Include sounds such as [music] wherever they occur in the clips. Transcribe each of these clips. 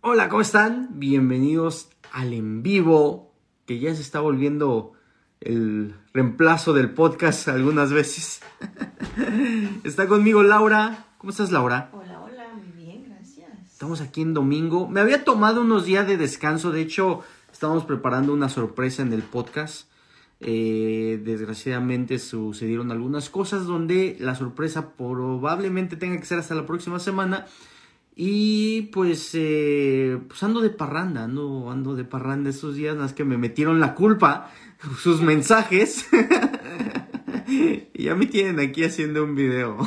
Hola, ¿cómo están? Bienvenidos al en vivo, que ya se está volviendo el reemplazo del podcast algunas veces. [laughs] está conmigo Laura. ¿Cómo estás, Laura? Hola, hola, muy bien, gracias. Estamos aquí en domingo. Me había tomado unos días de descanso, de hecho, estamos preparando una sorpresa en el podcast. Eh, desgraciadamente sucedieron algunas cosas donde la sorpresa probablemente tenga que ser hasta la próxima semana. Y pues, eh, pues ando de parranda, ando, ando de parranda estos días, más que me metieron la culpa, [laughs] sus mensajes. [laughs] y ya me tienen aquí haciendo un video.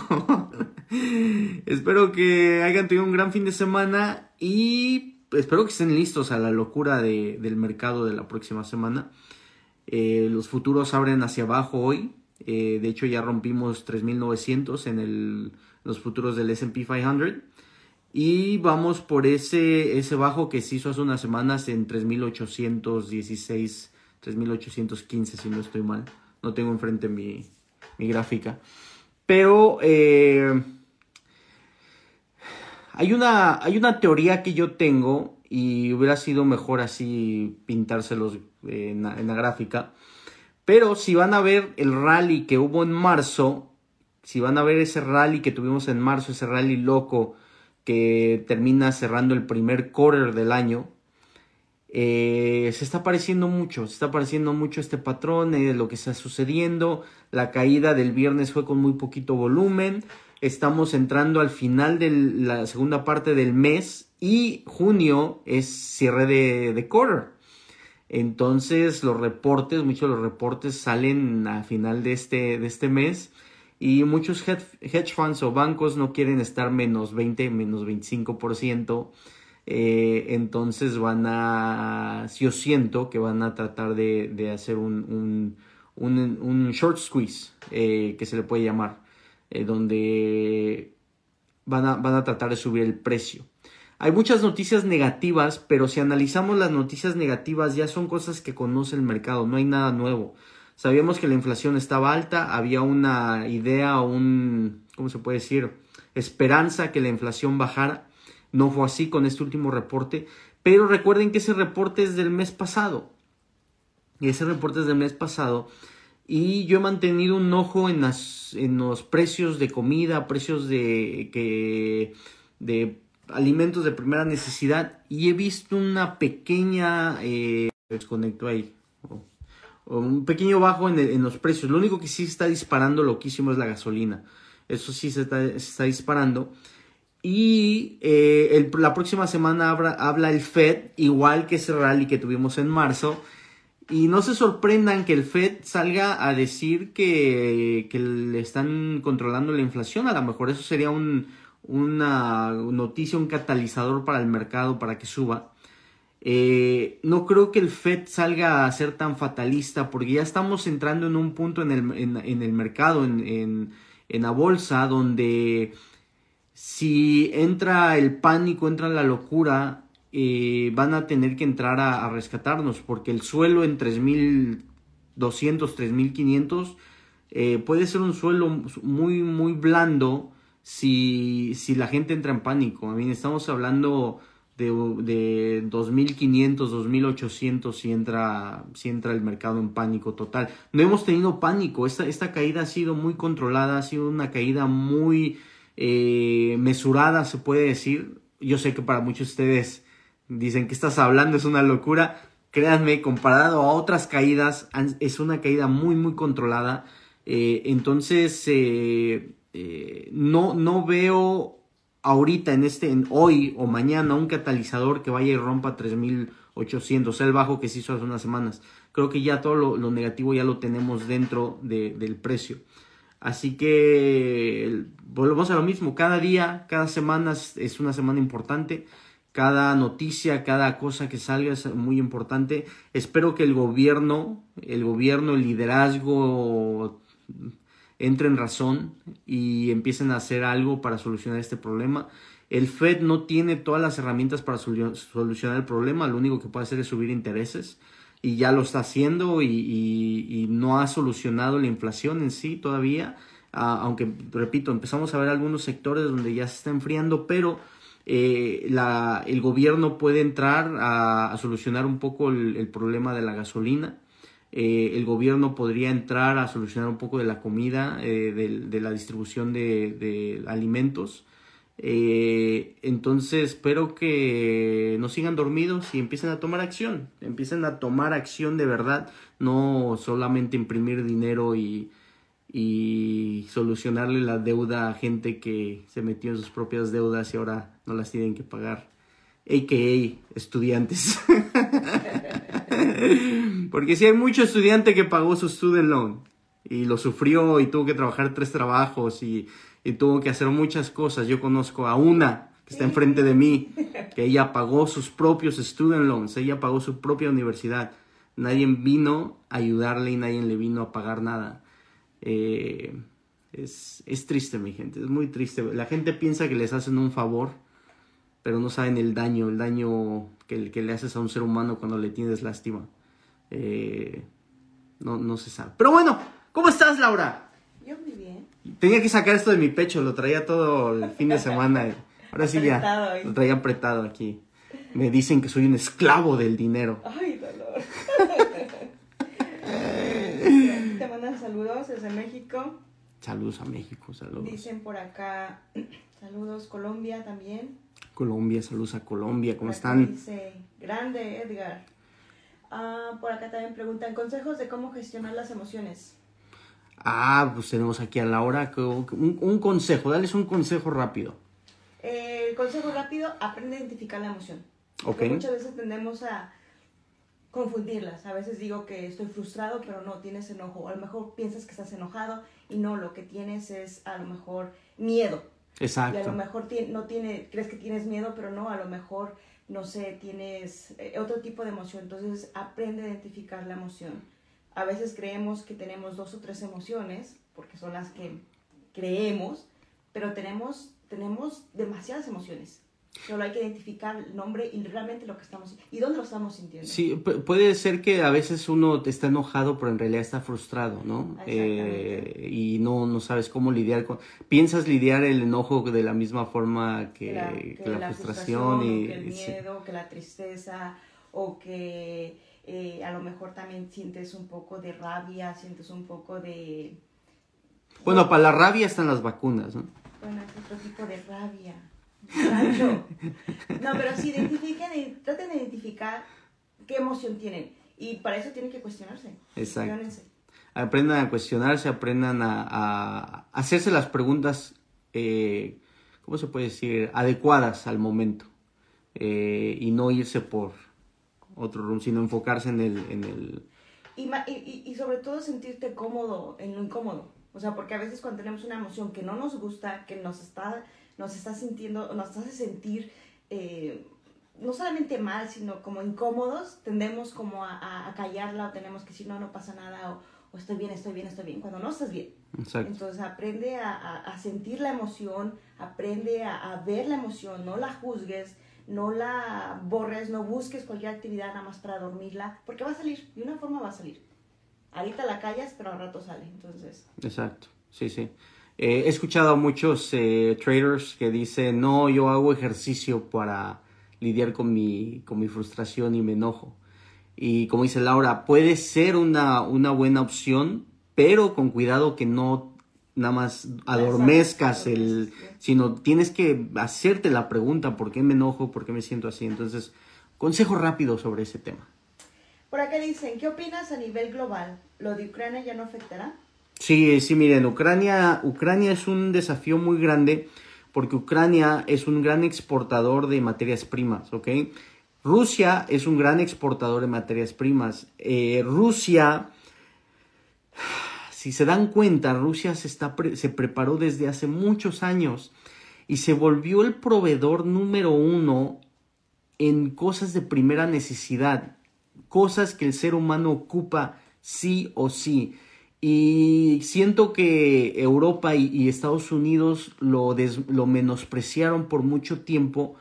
[laughs] espero que hayan tenido un gran fin de semana y espero que estén listos a la locura de, del mercado de la próxima semana. Eh, los futuros abren hacia abajo hoy. Eh, de hecho, ya rompimos 3.900 en el, los futuros del SP 500. Y vamos por ese, ese bajo que se hizo hace unas semanas en 3.816, 3.815 si no estoy mal. No tengo enfrente mi, mi gráfica. Pero eh, hay, una, hay una teoría que yo tengo y hubiera sido mejor así pintárselos la, en la gráfica. Pero si van a ver el rally que hubo en marzo, si van a ver ese rally que tuvimos en marzo, ese rally loco que termina cerrando el primer quarter del año, eh, se está pareciendo mucho, se está pareciendo mucho este patrón de lo que está sucediendo. La caída del viernes fue con muy poquito volumen. Estamos entrando al final de la segunda parte del mes y junio es cierre de, de quarter. Entonces los reportes, muchos de los reportes salen a final de este, de este mes y muchos hedge funds o bancos no quieren estar menos 20, menos 25%. Eh, entonces van a, yo siento que van a tratar de, de hacer un, un, un, short squeeze, eh, que se le puede llamar, eh, donde van a, van a tratar de subir el precio. Hay muchas noticias negativas, pero si analizamos las noticias negativas ya son cosas que conoce el mercado, no hay nada nuevo. Sabíamos que la inflación estaba alta, había una idea, un, ¿cómo se puede decir? Esperanza que la inflación bajara. No fue así con este último reporte, pero recuerden que ese reporte es del mes pasado. Y ese reporte es del mes pasado. Y yo he mantenido un ojo en, las, en los precios de comida, precios de, que, de alimentos de primera necesidad. Y he visto una pequeña... Eh, desconecto ahí. Oh un pequeño bajo en, los precios. Lo único que sí está disparando loquísimo es la gasolina. Eso sí se está, disparando. Y eh, la próxima semana habla, habla, el Fed, igual que ese rally que tuvimos en marzo. Y no se sorprendan que el Fed salga a decir que, que le están controlando la inflación. A lo mejor eso sería un, una noticia, un catalizador para el mercado para que suba. Eh, no creo que el Fed salga a ser tan fatalista porque ya estamos entrando en un punto en el, en, el mercado, en, en, en, la bolsa, donde si entra el pánico, entra la locura, eh, van a tener que entrar a, rescatarnos porque el suelo en 3.200, 3.500 eh, puede ser un suelo muy, muy blando si, si la gente entra en pánico. A mí estamos hablando de, de 2.500, 2.800 si entra, si entra el mercado en pánico total. No hemos tenido pánico, esta, esta caída ha sido muy controlada, ha sido una caída muy eh, mesurada, se puede decir. Yo sé que para muchos de ustedes dicen que estás hablando, es una locura. Créanme, comparado a otras caídas, es una caída muy, muy controlada. Eh, entonces, eh, no, no veo ahorita en este, en hoy o mañana, un catalizador que vaya y rompa 3800, el bajo que se hizo hace unas semanas. Creo que ya todo lo, negativo ya lo tenemos dentro de, del precio. Así que volvemos a lo mismo, cada día, cada semana es una semana importante, cada noticia, cada cosa que salga es muy importante. Espero que el gobierno, el gobierno, el liderazgo entren en razón y empiecen a hacer algo para solucionar este problema. El Fed no tiene todas las herramientas para solucionar el problema, lo único que puede hacer es subir intereses y ya lo está haciendo y, no ha solucionado la inflación en sí todavía, uh, aunque repito, empezamos a ver algunos sectores donde ya se está enfriando, pero Eh, la, el gobierno puede entrar a, solucionar un poco el, problema de la gasolina. Eh, el gobierno podría entrar a solucionar un poco de la comida, eh, de, la distribución de, de alimentos. Eh, entonces espero que no sigan dormidos y empiecen a tomar acción, empiecen a tomar acción de verdad, no solamente imprimir dinero y, y solucionarle la deuda a gente que se metió en sus propias deudas y ahora no las tienen que pagar, a.k.a. estudiantes. [laughs] [laughs] Porque si hay mucho estudiante que pagó su student loan y lo sufrió y tuvo que trabajar tres trabajos y y tuvo que hacer muchas cosas. Yo conozco a una que está enfrente de mí, que ella pagó sus propios student loans, ella pagó su propia universidad. Nadie vino a ayudarle y nadie le vino a pagar nada. Eh, es, es triste, mi gente, es muy triste. La gente piensa que les hacen un favor, pero no saben el daño, el daño que, que le haces a un ser humano cuando le tienes lástima. Eh, no, no se sabe. Pero bueno, ¿cómo estás, Laura? Yo muy bien. Tenía que sacar esto de mi pecho, lo traía todo el fin de semana. Ahora sí ya lo traía apretado aquí. Me dicen que soy un esclavo del dinero. Ay, dolor. [laughs] Te mandan saludos desde México. Saludos a México, saludos. Dicen por acá, [clears throat] saludos Colombia también. Colombia, saludos a Colombia, ¿cómo están? Dice, grande Edgar. Ah, por acá también preguntan consejos de cómo gestionar las emociones. Ah, pues tenemos aquí a Laura un, un consejo, dales un consejo rápido. Eh, el consejo rápido, aprende a identificar la emoción. Porque muchas veces tendemos a confundirlas. A veces digo que estoy frustrado, pero no, tienes enojo. A lo mejor piensas que estás enojado y no, lo que tienes es a lo mejor miedo. Exacto. Y a lo mejor no tiene, crees que tienes miedo, pero no, a lo mejor, no sé, tienes eh, otro tipo de emoción. Entonces, aprende a identificar la emoción a veces creemos que tenemos dos o tres emociones, porque son las que creemos, pero tenemos, tenemos demasiadas emociones. Solo hay que identificar el nombre y realmente lo que estamos y dónde lo estamos sintiendo. Sí, puede ser que a veces uno está enojado, pero en realidad está frustrado, ¿no? Eh, y no, no sabes cómo lidiar con. Piensas lidiar el enojo de la misma forma que, la, frustración, y que el miedo, que la tristeza o que eh, a lo mejor también sientes un poco de rabia, sientes un poco de... Bueno, para la rabia están las vacunas, ¿no? Bueno, es otro tipo de rabia. [laughs] no, pero sí, identifiquen, traten de identificar qué emoción tienen. Y para eso tienen que cuestionarse. Exacto. Aprendan a cuestionarse, aprendan a, a hacerse las preguntas, eh, ¿cómo se puede decir? Adecuadas al momento. Eh, y no irse por otro room, sino enfocarse en el... En el... Y, y, y, sobre todo sentirte cómodo en lo incómodo. O sea, porque a veces cuando tenemos una emoción que no nos gusta, que nos está, nos está sintiendo, nos hace sentir eh, no solamente mal, sino como incómodos, tendemos como a, a, callarla o tenemos que decir, no, no pasa nada, o, o, estoy bien, estoy bien, estoy bien, cuando no estás bien. Exacto. Entonces aprende a, a, sentir la emoción, aprende a, ver la emoción, no la juzgues, no la borres, no busques cualquier actividad nada más para dormirla, porque va a salir, de una forma va a salir. Ahorita la callas, pero al rato sale, entonces. Exacto, sí, sí. Eh, he escuchado a muchos eh, traders que dicen, no, yo hago ejercicio para lidiar con mi, con mi frustración y me enojo. Y como dice Laura, puede ser una, una buena opción, pero con cuidado que no nada más adormezcas el, sino tienes que hacerte la pregunta, ¿por qué me enojo? ¿Por qué me siento así? Entonces, consejo rápido sobre ese tema. Por acá dicen, ¿qué opinas a nivel global? ¿Lo de Ucrania ya no afectará? Sí, sí, miren, Ucrania, Ucrania es un desafío muy grande porque Ucrania es un gran exportador de materias primas, ¿ok? Rusia es un gran exportador de materias primas. Eh, Rusia si se dan cuenta, Rusia se, está se preparó desde hace muchos años y se volvió el proveedor número uno en cosas de primera necesidad, cosas que el ser humano ocupa sí o sí. Y siento que Europa y, Estados Unidos lo, lo, menospreciaron por mucho tiempo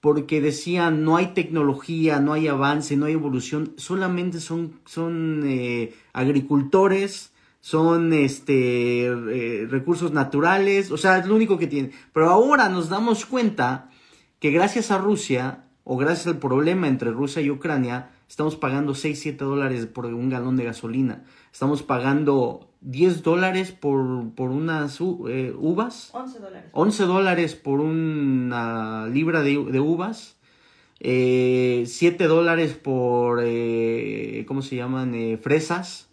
porque decían no hay tecnología, no hay avance, no hay evolución, solamente son, son eh, agricultores, son este eh, recursos naturales, o sea, es lo único que tienen. Pero ahora nos damos cuenta que gracias a Rusia o gracias al problema entre Rusia y Ucrania, estamos pagando 6, 7 dólares por un galón de gasolina. Estamos pagando 10 dólares por, por unas eh, uvas. 11 dólares. 11 dólares por una libra de, uvas. Eh, 7 dólares por, eh, ¿cómo se llaman? Eh, fresas.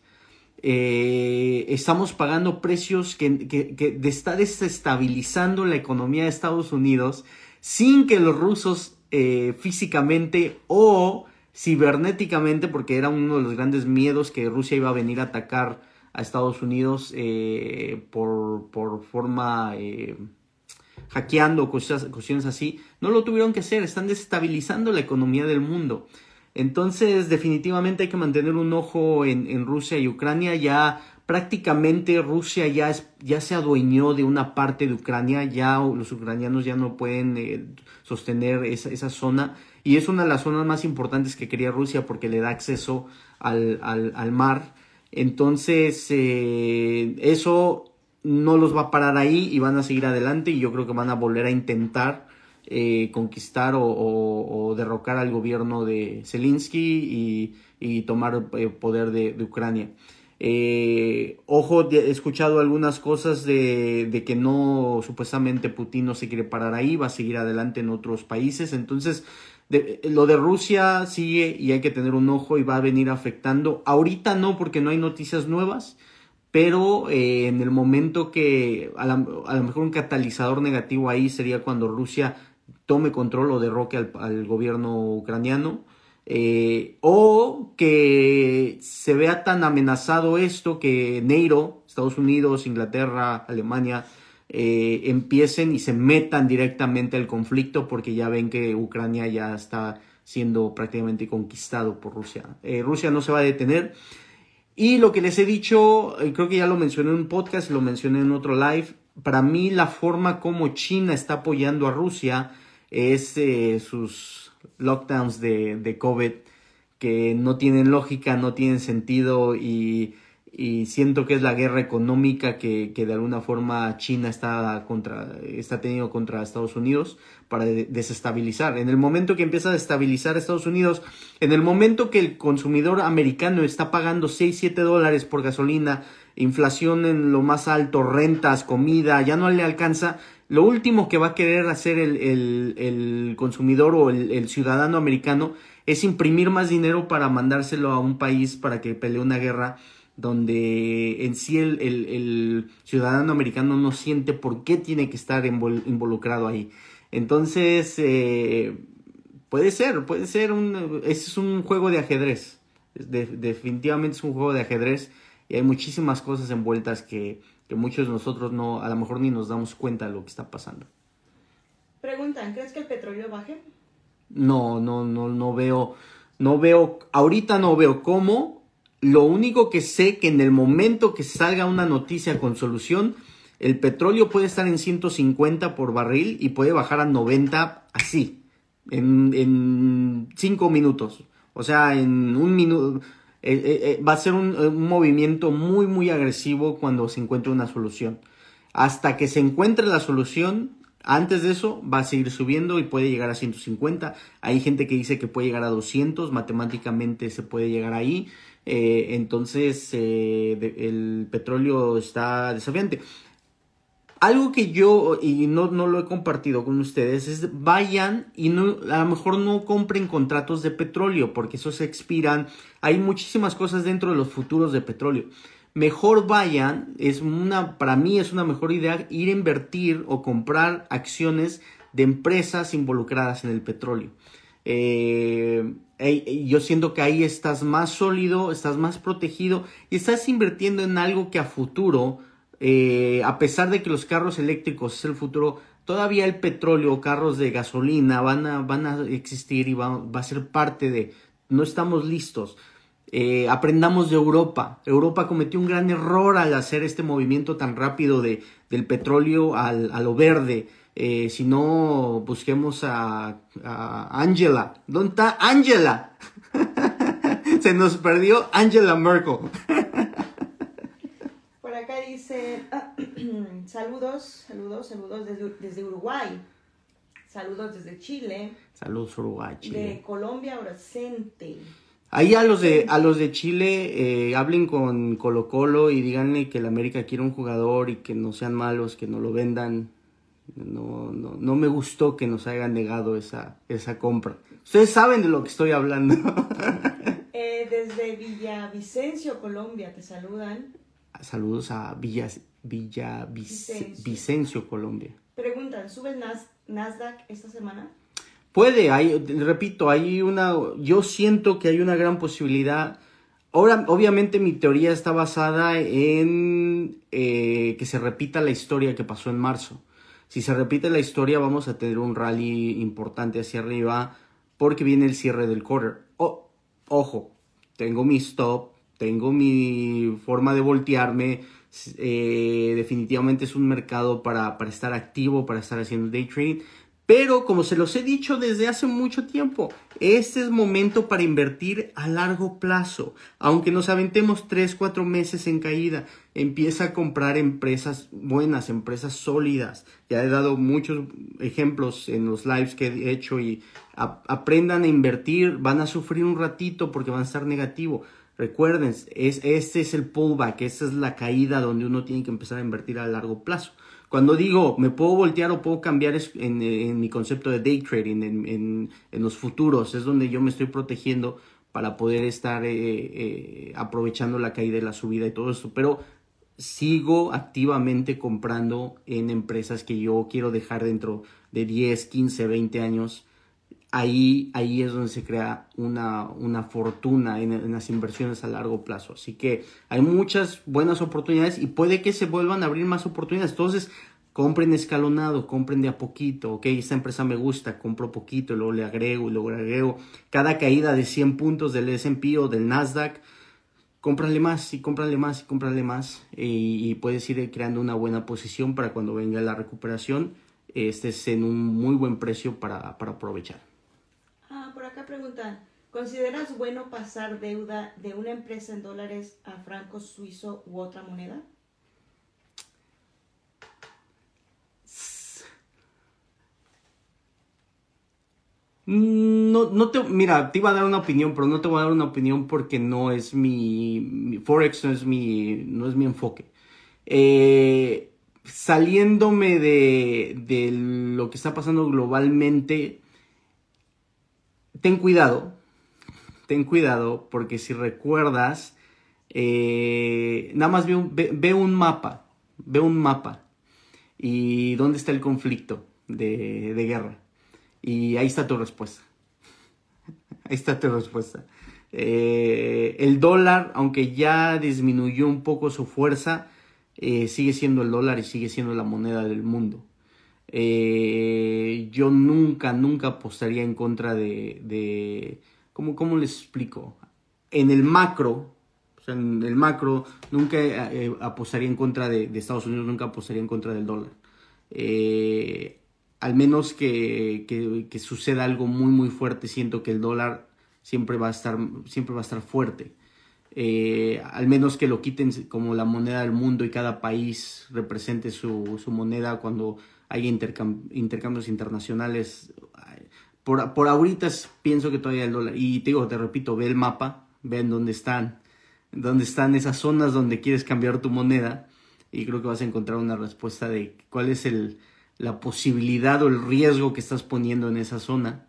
Eh, estamos pagando precios que, que, que está desestabilizando la economía de Estados Unidos sin que los rusos eh, físicamente o cibernéticamente, porque era uno de los grandes miedos que Rusia iba a venir a atacar a Estados Unidos eh, por, por, forma eh, hackeando cosas, cuestiones así, no lo tuvieron que hacer, están desestabilizando la economía del mundo. Entonces, definitivamente hay que mantener un ojo en, en Rusia y Ucrania. Ya prácticamente Rusia ya, es, ya se adueñó de una parte de Ucrania, ya los ucranianos ya no pueden eh, sostener esa, esa, zona y es una de las zonas más importantes que quería Rusia porque le da acceso al, al, mar. Entonces, eh, eso no los va a parar ahí y van a seguir adelante y yo creo que van a volver a intentar eh, conquistar o, derrocar al gobierno de Zelensky y, tomar eh, poder de, de Ucrania. Eh, ojo, he escuchado algunas cosas de, que no, supuestamente Putin no se quiere parar ahí, va a seguir adelante en otros países. Entonces, de, lo de Rusia sigue y hay que tener un ojo y va a venir afectando. Ahorita no, porque no hay noticias nuevas, pero eh, en el momento que a, la, a, lo mejor un catalizador negativo ahí sería cuando Rusia tome control o derroque al gobierno ucraniano. Eh, o que se vea tan amenazado esto que NATO, Estados Unidos, Inglaterra, Alemania, eh, empiecen y se metan directamente al conflicto porque ya ven que Ucrania ya está siendo prácticamente conquistado por Rusia. Eh, Rusia no se va a detener. Y lo que les he dicho, creo que ya lo mencioné en un podcast, lo mencioné en otro live, para mí la forma como China está apoyando a Rusia es sus lockdowns de, de COVID que no tienen lógica, no tienen sentido y, y siento que es la guerra económica que, que, de alguna forma China está, contra, está teniendo contra Estados Unidos para desestabilizar. En el momento que empieza a desestabilizar Estados Unidos, en el momento que el consumidor americano está pagando 6, 7 dólares por gasolina, inflación en lo más alto, rentas, comida, ya no le alcanza, lo último que va a querer hacer el, el, el consumidor o el, el, ciudadano americano es imprimir más dinero para mandárselo a un país para que pelee una guerra donde en sí el, ciudadano americano no siente por qué tiene que estar involucrado ahí. Entonces, eh, puede ser, puede ser un, es un juego de ajedrez. De, definitivamente es un juego de ajedrez y hay muchísimas cosas envueltas que, que muchos de nosotros no, a lo mejor ni nos damos cuenta de lo que está pasando. Preguntan, ¿crees que el petróleo baje? No, no, no, no veo, no veo, ahorita no veo cómo. Lo único que sé que en el momento que salga una noticia con solución, el petróleo puede estar en 150 por barril y puede bajar a 90 así, en, en 5 minutos. O sea, en un minuto, eh, eh, eh, va a ser un, movimiento muy, muy agresivo cuando se encuentre una solución. Hasta que se encuentre la solución, antes de eso va a seguir subiendo y puede llegar a 150. Hay gente que dice que puede llegar a 200, matemáticamente se puede llegar ahí. Entonces el petróleo está desafiante. Algo que yo, y no, no, lo he compartido con ustedes, es vayan y no, a lo mejor no compren contratos de petróleo, porque esos se expiran. Hay muchísimas cosas dentro de los futuros de petróleo. Mejor vayan, es una, para mí es una mejor idea ir a invertir o comprar acciones de empresas involucradas en el petróleo. Eh, yo siento que ahí estás más sólido, estás más protegido y estás invirtiendo en algo que a futuro eh, a pesar de que los carros eléctricos es el futuro, todavía el petróleo, carros de gasolina van a, van a existir y va, va a ser parte de... No estamos listos. Eh, aprendamos de Europa. Europa cometió un gran error al hacer este movimiento tan rápido de, del petróleo al, a lo verde. Eh, si no, busquemos a, a Angela. ¿Dónde está Angela? [laughs] Se nos perdió Angela Merkel. [laughs] dice, ah, saludos, saludos, saludos desde, desde, Uruguay. Saludos desde Chile. Saludos Uruguay, Chile. De Colombia, Oracente. Ahí a los de, a los de Chile eh, hablen con Colo Colo y díganle que el América quiere un jugador y que no sean malos, que no lo vendan. No, no, no me gustó que nos hayan negado esa, esa compra. Ustedes saben de lo que estoy hablando. [laughs] eh, desde Villavicencio, Colombia, te saludan. Saludos a Villa, Villa Vicencio. Colombia. Preguntan, ¿sube el Nasdaq esta semana? Puede, hay, repito, hay una, yo siento que hay una gran posibilidad. Ahora, obviamente mi teoría está basada en eh, que se repita la historia que pasó en marzo. Si se repite la historia, vamos a tener un rally importante hacia arriba porque viene el cierre del quarter. Oh, ojo, tengo mi stop, tengo mi forma de voltearme. Eh, definitivamente es un mercado para, para estar activo, para estar haciendo day trading pero como se los he dicho desde hace mucho tiempo, este es momento para invertir a largo plazo. Aunque nos aventemos 3, 4 meses en caída, empieza a comprar empresas buenas, empresas sólidas. Ya he dado muchos ejemplos en los lives que he hecho y aprendan a invertir. Van a sufrir un ratito porque van a estar negativo. Recuerden, es, este es el pullback, esta es la caída donde uno tiene que empezar a invertir a largo plazo. Cuando digo me puedo voltear o puedo cambiar en, mi concepto de day trading, en, los futuros, es donde yo me estoy protegiendo para poder estar eh, eh, aprovechando la caída y la subida y todo esto. Pero sigo activamente comprando en empresas que yo quiero dejar dentro de 10, 15, 20 años. Ahí, ahí es donde se crea una, una fortuna en, las inversiones a largo plazo. Así que hay muchas buenas oportunidades y puede que se vuelvan a abrir más oportunidades. Entonces, compren escalonado, compren de a poquito, ok, esta empresa me gusta, compro poquito, luego le agrego y luego le agrego. Cada caída de 100 puntos del S&P o del Nasdaq, cómprale más y cómprale más y cómprale más y, y, puedes ir creando una buena posición para cuando venga la recuperación estés en un muy buen precio para, para aprovechar. Acá preguntan, ¿consideras bueno pasar deuda de una empresa en dólares a franco suizo u otra moneda? No, no te, mira, te iba a dar una opinión, pero no te voy a dar una opinión porque no es mi, Forex no es mi, no es mi enfoque. Eh, saliéndome de, de, lo que está pasando globalmente, ten cuidado, ten cuidado, porque si recuerdas, eh, nada más ve un, ve un, mapa, ve un mapa, y dónde está el conflicto de, de guerra. Y ahí está tu respuesta. [laughs] Ahí está tu respuesta. Eh, el dólar, aunque ya disminuyó un poco su fuerza, eh, sigue siendo el dólar y sigue siendo la moneda del mundo. Eh, yo nunca, nunca apostaría en contra de, de ¿cómo, ¿cómo, les explico? En el macro, en el macro, nunca apostaría en contra de, Estados Unidos, nunca apostaría en contra del dólar al menos que, que, suceda algo muy muy fuerte, siento que el dólar siempre va a estar, siempre va a estar fuerte. Eh, al menos que lo quiten como la moneda del mundo y cada país represente su, su moneda cuando hay intercambios internacionales. Por, por ahorita pienso que todavía el dólar. Y te digo, te repito, ve el mapa, ven dónde están, dónde están esas zonas donde quieres cambiar tu moneda. Y creo que vas a encontrar una respuesta de cuál es el, la posibilidad o el riesgo que estás poniendo en esa zona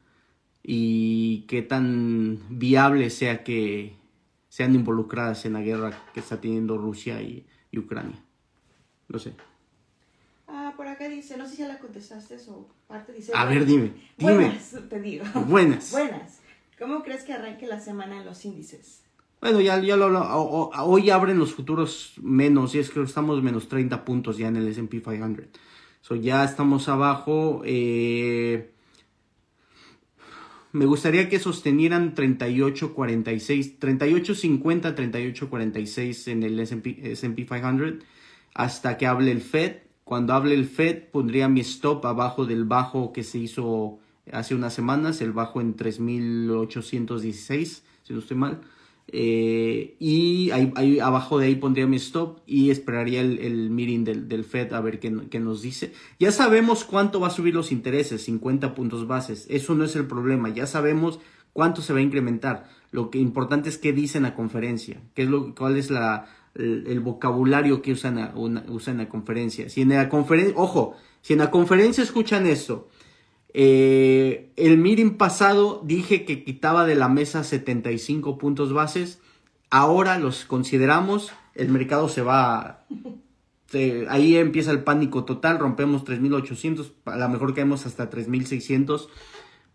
y qué tan viable sea que sean involucradas en la guerra que está teniendo Rusia y, Ucrania. No sé. Ah, por acá dice, no sé si ya la contestaste o parte dice. A ver, dime, dime. Buenas, te digo. Buenas. [laughs] Buenas. ¿Cómo crees que arranque la semana en los índices? Bueno, ya, ya lo Hoy abren los futuros menos, y es que estamos menos 30 puntos ya en el SP 500. So, ya estamos abajo. Eh, me gustaría que sostenieran 38.46, 38.50, 38.46 en el S&P 500 hasta que hable el Fed. Cuando hable el Fed pondría mi stop abajo del bajo que se hizo hace unas semanas, el bajo en 3.816, si no estoy mal. Eh, y ahí, abajo de ahí pondría mi stop y esperaría el, el meeting del, del, Fed a ver qué, qué, nos dice. Ya sabemos cuánto va a subir los intereses, 50 puntos bases. Eso no es el problema. Ya sabemos cuánto se va a incrementar. Lo que importante es qué dice en la conferencia, qué es lo, cuál es la, el, vocabulario que usan, usan en la conferencia. Si en la conferencia, ojo, si en la conferencia escuchan esto, eh, el meeting pasado dije que quitaba de la mesa 75 puntos bases. Ahora los consideramos. El mercado se va. ahí empieza el pánico total. Rompemos 3.800. A lo mejor caemos hasta 3.600.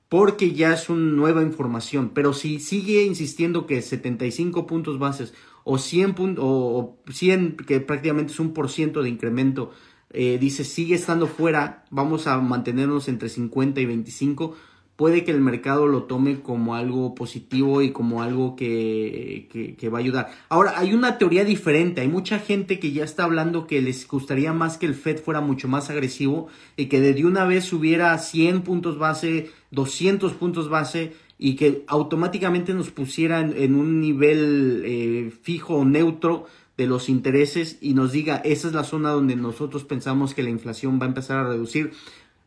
Porque ya es una nueva información. Pero si sigue insistiendo que 75 puntos bases o 100, o 100 que prácticamente es un por ciento de incremento eh, dice sigue estando fuera, vamos a mantenernos entre 50 y 25, puede que el mercado lo tome como algo positivo y como algo que, que, va a ayudar. Ahora, hay una teoría diferente, hay mucha gente que ya está hablando que les gustaría más que el Fed fuera mucho más agresivo y que de una vez subiera 100 puntos base, 200 puntos base y que automáticamente nos pusiera en, un nivel eh, fijo o neutro de los intereses y nos diga, esa es la zona donde nosotros pensamos que la inflación va a empezar a reducir.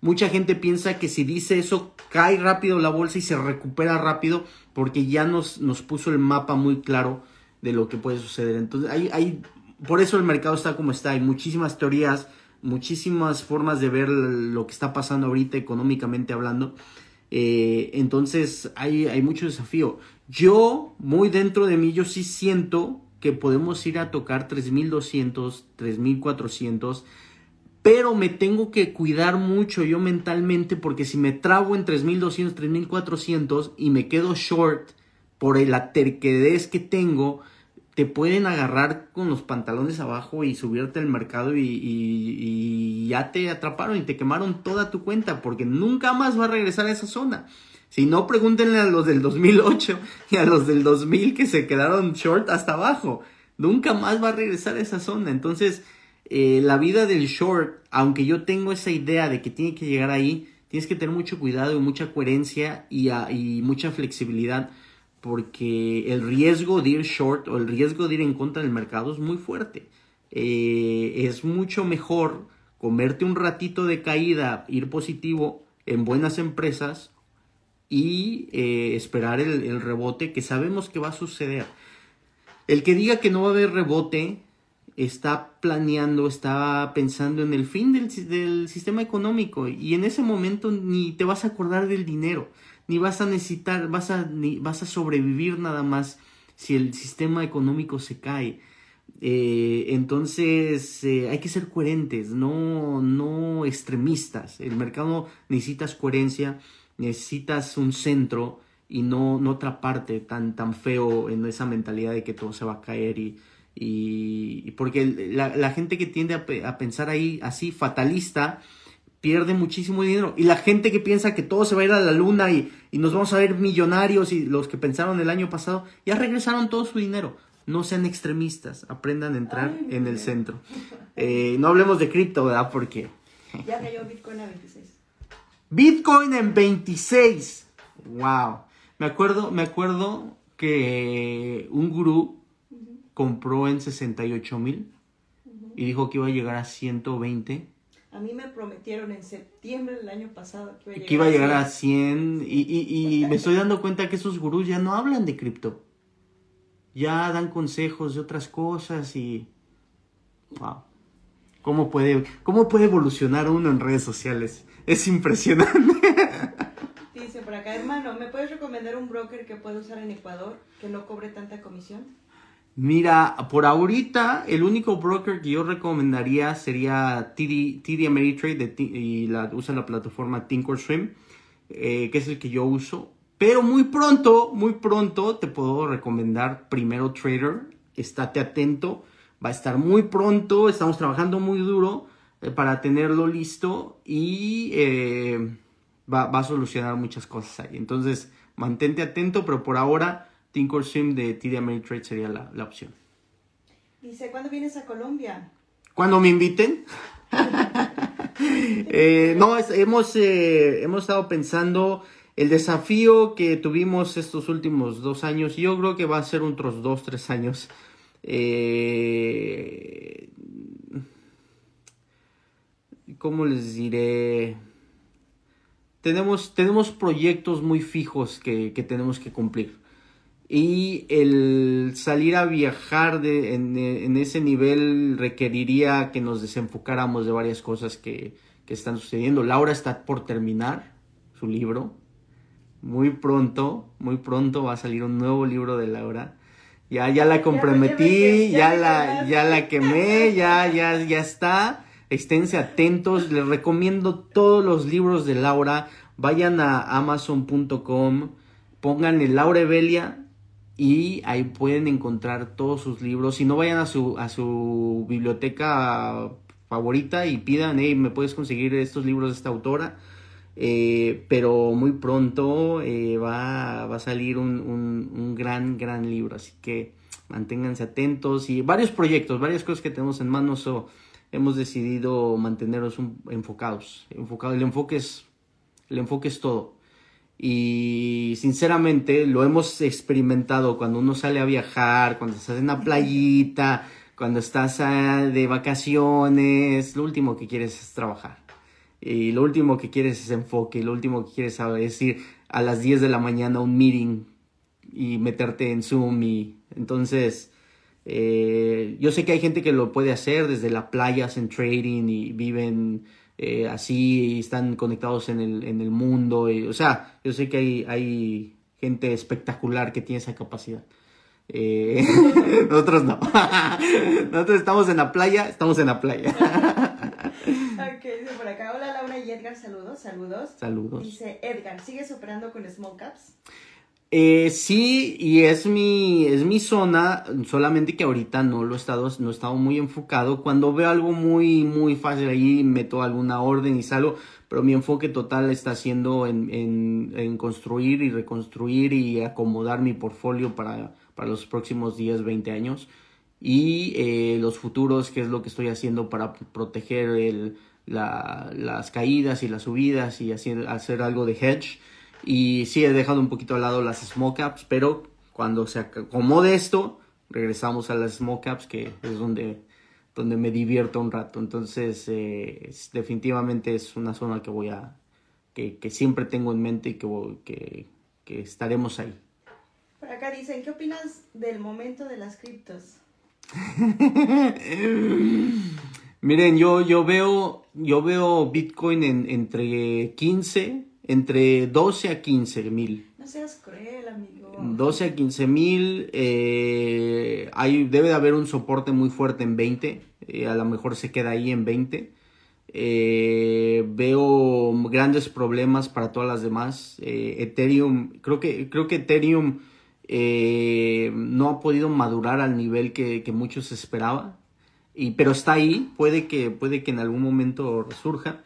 Mucha gente piensa que si dice eso, cae rápido la bolsa y se recupera rápido porque ya nos, nos puso el mapa muy claro de lo que puede suceder. Entonces, hay, hay, por eso el mercado está como está. Hay muchísimas teorías, muchísimas formas de ver lo que está pasando ahorita económicamente hablando. Eh, entonces, hay, hay mucho desafío. Yo, muy dentro de mí, yo sí siento que podemos ir a tocar 3200, 3400, pero me tengo que cuidar mucho yo mentalmente porque si me trabo en 3200, 3400 y me quedo short por la terquedez que tengo, te pueden agarrar con los pantalones abajo y subirte al mercado y, ya te atraparon y te quemaron toda tu cuenta porque nunca más va a regresar a esa zona. Si no, pregúntenle a los del 2008 y a los del 2000 que se quedaron short hasta abajo. Nunca más va a regresar a esa zona. Entonces, eh, la vida del short, aunque yo tengo esa idea de que tiene que llegar ahí, tienes que tener mucho cuidado y mucha coherencia y, y mucha flexibilidad porque el riesgo de ir short o el riesgo de ir en contra del mercado es muy fuerte. Eh, es mucho mejor comerte un ratito de caída, ir positivo en buenas empresas y eh, esperar el, rebote que sabemos que va a suceder. El que diga que no va a haber rebote está planeando, está pensando en el fin del, sistema económico y en ese momento ni te vas a acordar del dinero, ni vas a necesitar, vas a, ni, vas a sobrevivir nada más si el sistema económico se cae. Eh, entonces eh, hay que ser coherentes, no, no extremistas. El mercado necesita coherencia necesitas un centro y no, no otra parte tan, tan feo en esa mentalidad de que todo se va a caer y, y, porque la, la, gente que tiende a, a, pensar ahí así fatalista pierde muchísimo dinero y la gente que piensa que todo se va a ir a la luna y, y nos vamos a ver millonarios y los que pensaron el año pasado ya regresaron todo su dinero no sean extremistas, aprendan a entrar en el centro. Eh, no hablemos de cripto, ¿verdad? Porque... Ya cayó Bitcoin a 26. Bitcoin en 26. Wow. Me acuerdo, me acuerdo que un gurú compró en 68 mil y dijo que iba a llegar a 120. A mí me prometieron en septiembre del año pasado que iba a llegar, a, 100. y, y, y me estoy dando cuenta que esos gurús ya no hablan de cripto. Ya dan consejos de otras cosas y... Wow. ¿Cómo puede, cómo puede evolucionar uno en redes sociales? Es impresionante. [laughs] Dice por acá, hermano, ¿me puedes recomendar un broker que pueda usar en Ecuador que no cobre tanta comisión? Mira, por ahorita el único broker que yo recomendaría sería TD, Ameritrade y la, usa la plataforma Thinkorswim, eh, que es el que yo uso. Pero muy pronto, muy pronto te puedo recomendar primero Trader. Estate atento, va a estar muy pronto, estamos trabajando muy duro eh, para tenerlo listo y eh, va, a solucionar muchas cosas ahí. Entonces, mantente atento, pero por ahora, Thinkorswim de TD Ameritrade sería la, opción. Dice, ¿cuándo vienes a Colombia? Cuando me inviten. [laughs] Eh, no, hemos, hemos estado pensando el desafío que tuvimos estos últimos dos años, yo creo que va a ser otros dos, tres años. Eh, ¿Cómo les diré? Tenemos, tenemos proyectos muy fijos que, tenemos que cumplir. Y el salir a viajar de, en, ese nivel requeriría que nos desenfocáramos de varias cosas que, que están sucediendo. Laura está por terminar su libro muy pronto, muy pronto va a salir un nuevo libro de Laura. Ya, ya la comprometí, ya, la, ya la quemé, ya, ya, ya está. Esténse atentos, les recomiendo todos los libros de Laura. Vayan a amazon.com, pongan el Laura Evelia y ahí pueden encontrar todos sus libros. Si no vayan a su, a su biblioteca favorita y pidan, hey, me puedes conseguir estos libros de esta autora eh, pero muy pronto eh, va, a salir un, gran, gran libro, así que manténganse atentos y varios proyectos, varias cosas que tenemos en manos, o hemos decidido mantenernos enfocados, enfocados. El enfoque es, el enfoque es todo. Y sinceramente lo hemos experimentado cuando uno sale a viajar, cuando estás en la playita, cuando estás ah, de vacaciones, lo último que quieres es trabajar. Y lo último que quieres es enfoque, lo último que quieres saber es ir a las 10 de la mañana a un meeting y meterte en Zoom y entonces eh, yo sé que hay gente que lo puede hacer desde la playa hacen trading y viven eh, así están conectados en el, en el mundo y, o sea yo sé que hay, hay gente espectacular que tiene esa capacidad eh, [laughs] nosotros no [laughs] nosotros estamos en la playa estamos en la playa [laughs] dice por acá. Hola Laura y Edgar, saludos, saludos. Saludos. Dice Edgar, ¿sigues operando con small caps? Eh, sí, y es mi, es mi zona, solamente que ahorita no lo he estado, no he estado muy enfocado. Cuando veo algo muy, muy fácil ahí, meto alguna orden y salgo, pero mi enfoque total está siendo en, en, construir y reconstruir y acomodar mi portfolio para, para los próximos 10, 20 años y eh, los futuros, que es lo que estoy haciendo para proteger el, las caídas y las subidas y hacer, hacer algo de hedge. Y sí, he dejado un poquito al lado las small caps, pero cuando se acomode esto, regresamos a las small caps, que es donde, donde me divierto un rato. Entonces, eh, definitivamente es una zona que voy a, que, que siempre tengo en mente y que, que, que estaremos ahí. Por acá dicen, ¿qué opinas del momento de las criptos? [laughs] Miren, yo, yo veo, yo veo Bitcoin en, entre 15, entre 12 a 15 mil. No seas cruel, amigo. 12 a 15 mil, eh, debe de haber un soporte muy fuerte en 20, eh, a lo mejor se queda ahí en 20. Eh, veo grandes problemas para todas las demás. Ethereum, creo que, creo que Ethereum no ha podido madurar al nivel que, que muchos esperaban y, pero está ahí, puede que, puede que en algún momento resurja.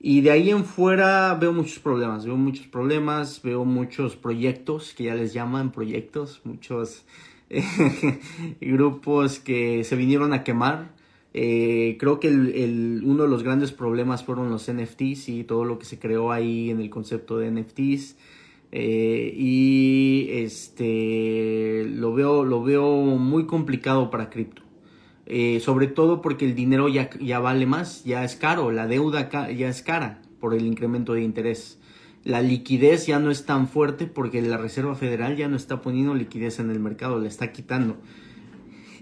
Y de ahí en fuera veo muchos problemas, veo muchos problemas, veo muchos proyectos que ya les llaman proyectos, muchos [laughs] grupos que se vinieron a quemar. Eh, creo que el, uno de los grandes problemas fueron los NFTs y todo lo que se creó ahí en el concepto de NFTs. Eh, y este lo veo, lo veo muy complicado para cripto. Eh, sobre todo porque el dinero ya, ya vale más, ya es caro, la deuda ya es cara por el incremento de interés. La liquidez ya no es tan fuerte porque la Reserva Federal ya no está poniendo liquidez en el mercado, la está quitando.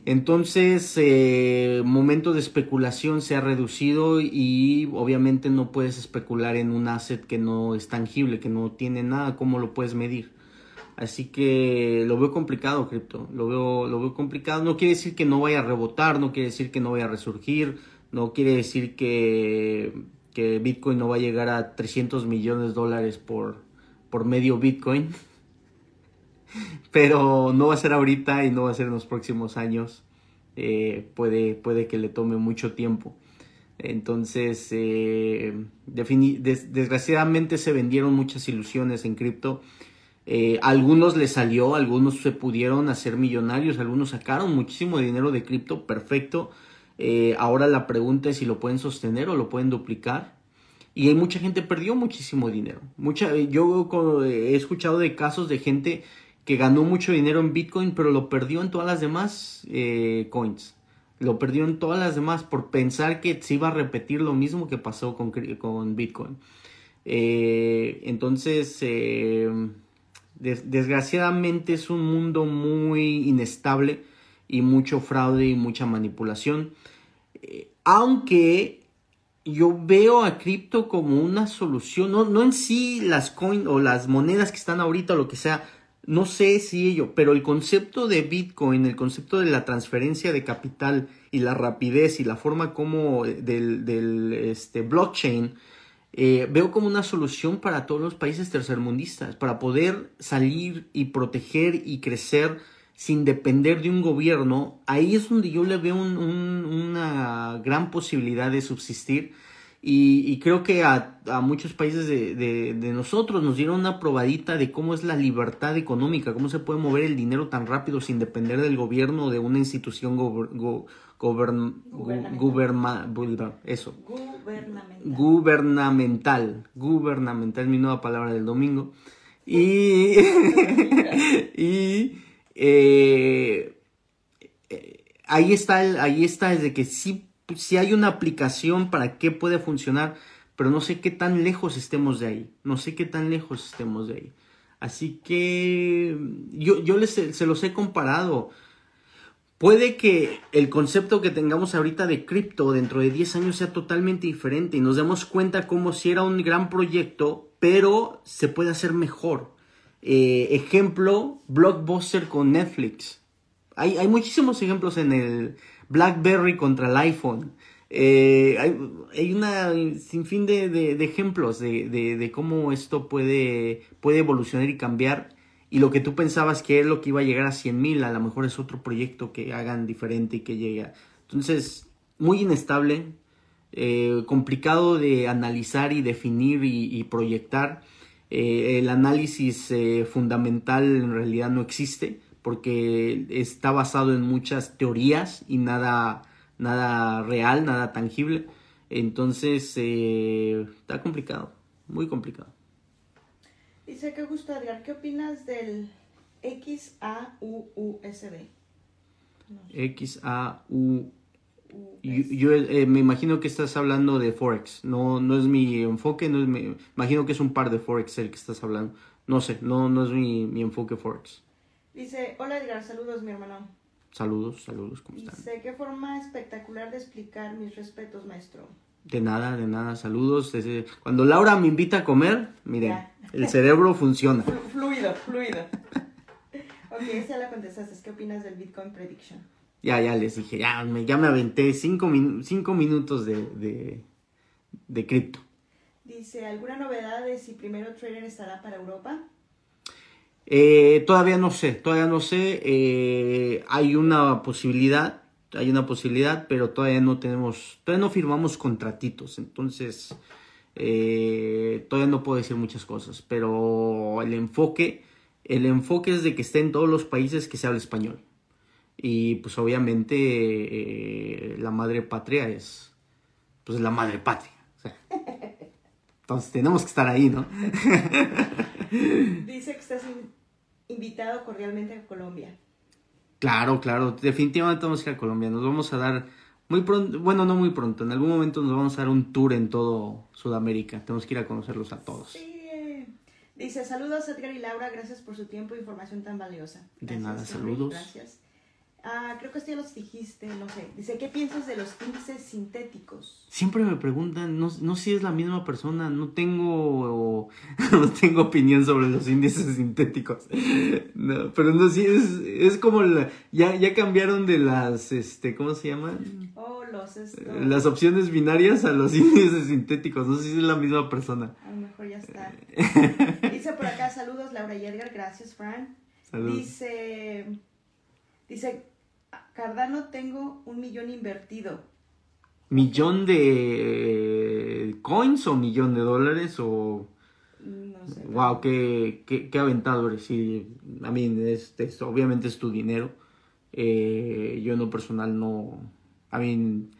Entonces, eh, momento de especulación se ha reducido y obviamente no puedes especular en un asset que no es tangible, que no tiene nada, ¿cómo lo puedes medir? Así que lo veo complicado, cripto. Lo veo, lo veo complicado. No quiere decir que no vaya a rebotar, no quiere decir que no vaya a resurgir, no quiere decir que, que Bitcoin no va a llegar a 300 millones de dólares por, por medio Bitcoin. [laughs] Pero no va a ser ahorita y no va a ser en los próximos años. Eh, puede, puede que le tome mucho tiempo. Entonces, eh, desgraciadamente se vendieron muchas ilusiones en cripto eh, algunos les salió, algunos se pudieron hacer millonarios, algunos sacaron muchísimo dinero de cripto, perfecto. Eh, ahora la pregunta es si lo pueden sostener o lo pueden duplicar. y mucha gente perdió muchísimo dinero. Mucha, yo he escuchado de casos de gente que ganó mucho dinero en Bitcoin, pero lo perdió en todas las demás eh, coins. Lo perdió en todas las demás por pensar que se iba a repetir lo mismo que pasó con, con Bitcoin. Eh, entonces, desgraciadamente es un mundo muy inestable y mucho fraude y mucha manipulación. Eh, aunque yo veo a cripto como una solución, no, no en sí las coins o las monedas que están ahorita o lo que sea, no sé si ello, pero el concepto de Bitcoin, el concepto de la transferencia de capital y la rapidez y la forma como del, del este, blockchain, eh, veo como una solución para todos los países tercermundistas, para poder salir y proteger y crecer sin depender de un gobierno. Ahí es donde yo le veo una gran posibilidad de subsistir. Y, creo que a, muchos países de, nosotros nos dieron una probadita de cómo es la libertad económica, cómo se puede mover el dinero tan rápido sin depender del gobierno o de una institución gubernamental. eso. Gubernamental. Gubernamental. mi nueva palabra del domingo. Y, [laughs] y eh, eh, ahí está, el, ahí está, desde que sí, sí hay una aplicación para qué puede funcionar, pero no sé qué tan lejos estemos de ahí. No sé qué tan lejos estemos de ahí. Así que yo, yo les, se los he comparado. Puede que el concepto que tengamos ahorita de cripto dentro de 10 años sea totalmente diferente y nos demos cuenta como si era un gran proyecto, pero se puede hacer mejor. Eh, ejemplo, Blockbuster con Netflix. Hay, hay, muchísimos ejemplos en el BlackBerry contra el iPhone. Eh, hay, hay, una sinfín de, de, ejemplos de, de, cómo esto puede, puede evolucionar y cambiar y lo que tú pensabas que es lo que iba a llegar a 100 mil, a lo mejor es otro proyecto que hagan diferente y que llegue. Entonces, muy inestable, eh, complicado de analizar y definir y, proyectar. Eh, el análisis eh, fundamental en realidad no existe porque está basado en muchas teorías y nada, nada real, nada tangible. Entonces, está complicado, muy complicado. Dice que gusto Edgar, ¿qué opinas del XAUUSD? XAU. Yo, eh, me imagino que estás hablando de Forex. No, no es mi enfoque, no es mi, imagino que es un par de Forex el que estás hablando. No sé, no, no es mi, mi enfoque Forex. Dice, hola Edgar, saludos mi hermano. Saludos, saludos, ¿cómo están? Dice, qué forma espectacular de explicar mis respetos, maestro. De nada, de nada, saludos. Cuando Laura me invita a comer, miren, el cerebro funciona. Fluido, fluido. [laughs] ok, esa la contestaste. ¿Qué opinas del Bitcoin Prediction? Ya, ya les dije, ya me, ya me aventé cinco, minutos de, de, cripto. Dice, ¿alguna novedad de si primero Trader estará para Europa? Eh, todavía no sé, todavía no sé. Eh, hay una posibilidad, hay una posibilidad, pero todavía no tenemos, todavía no firmamos contratitos, entonces eh, todavía no puedo decir muchas cosas, pero el enfoque, el enfoque es de que esté en todos los países que se habla español. Y pues obviamente eh, la madre patria es, pues la madre patria. entonces tenemos que estar ahí, ¿no? Dice que estás invitado cordialmente a Colombia. Claro, claro, definitivamente vamos a ir a Colombia. Nos vamos a dar muy pronto, bueno, no muy pronto, en algún momento nos vamos a dar un tour en todo Sudamérica. Tenemos que ir a conocerlos a todos. Sí. Dice, saludos Edgar y Laura, gracias por su tiempo e información tan valiosa. de nada, saludos. Gracias. Ah, creo que esto ya los dijiste, no sé. Dice, ¿qué piensas de los índices sintéticos? Siempre me preguntan, no, no si es la misma persona, no tengo, [laughs] no tengo opinión sobre los índices sintéticos. No, pero no, sí, es, es como, ya, ya cambiaron de las, este, ¿cómo se llaman? Oh, los, esto... Las opciones binarias a los [laughs] índices sintéticos, no sé si es la misma persona. A lo mejor ya está. [laughs] Dice por acá, saludos Laura y Edgar, gracias Fran. Saludos. Dice, dice, Cardano tengo un millón invertido. ¿Millón de coins o millón de dólares o...? No sé. Wow, qué, qué, qué aventado eres. Sí, a mí, es, obviamente es tu dinero. Eh, yo en lo personal no... A mí...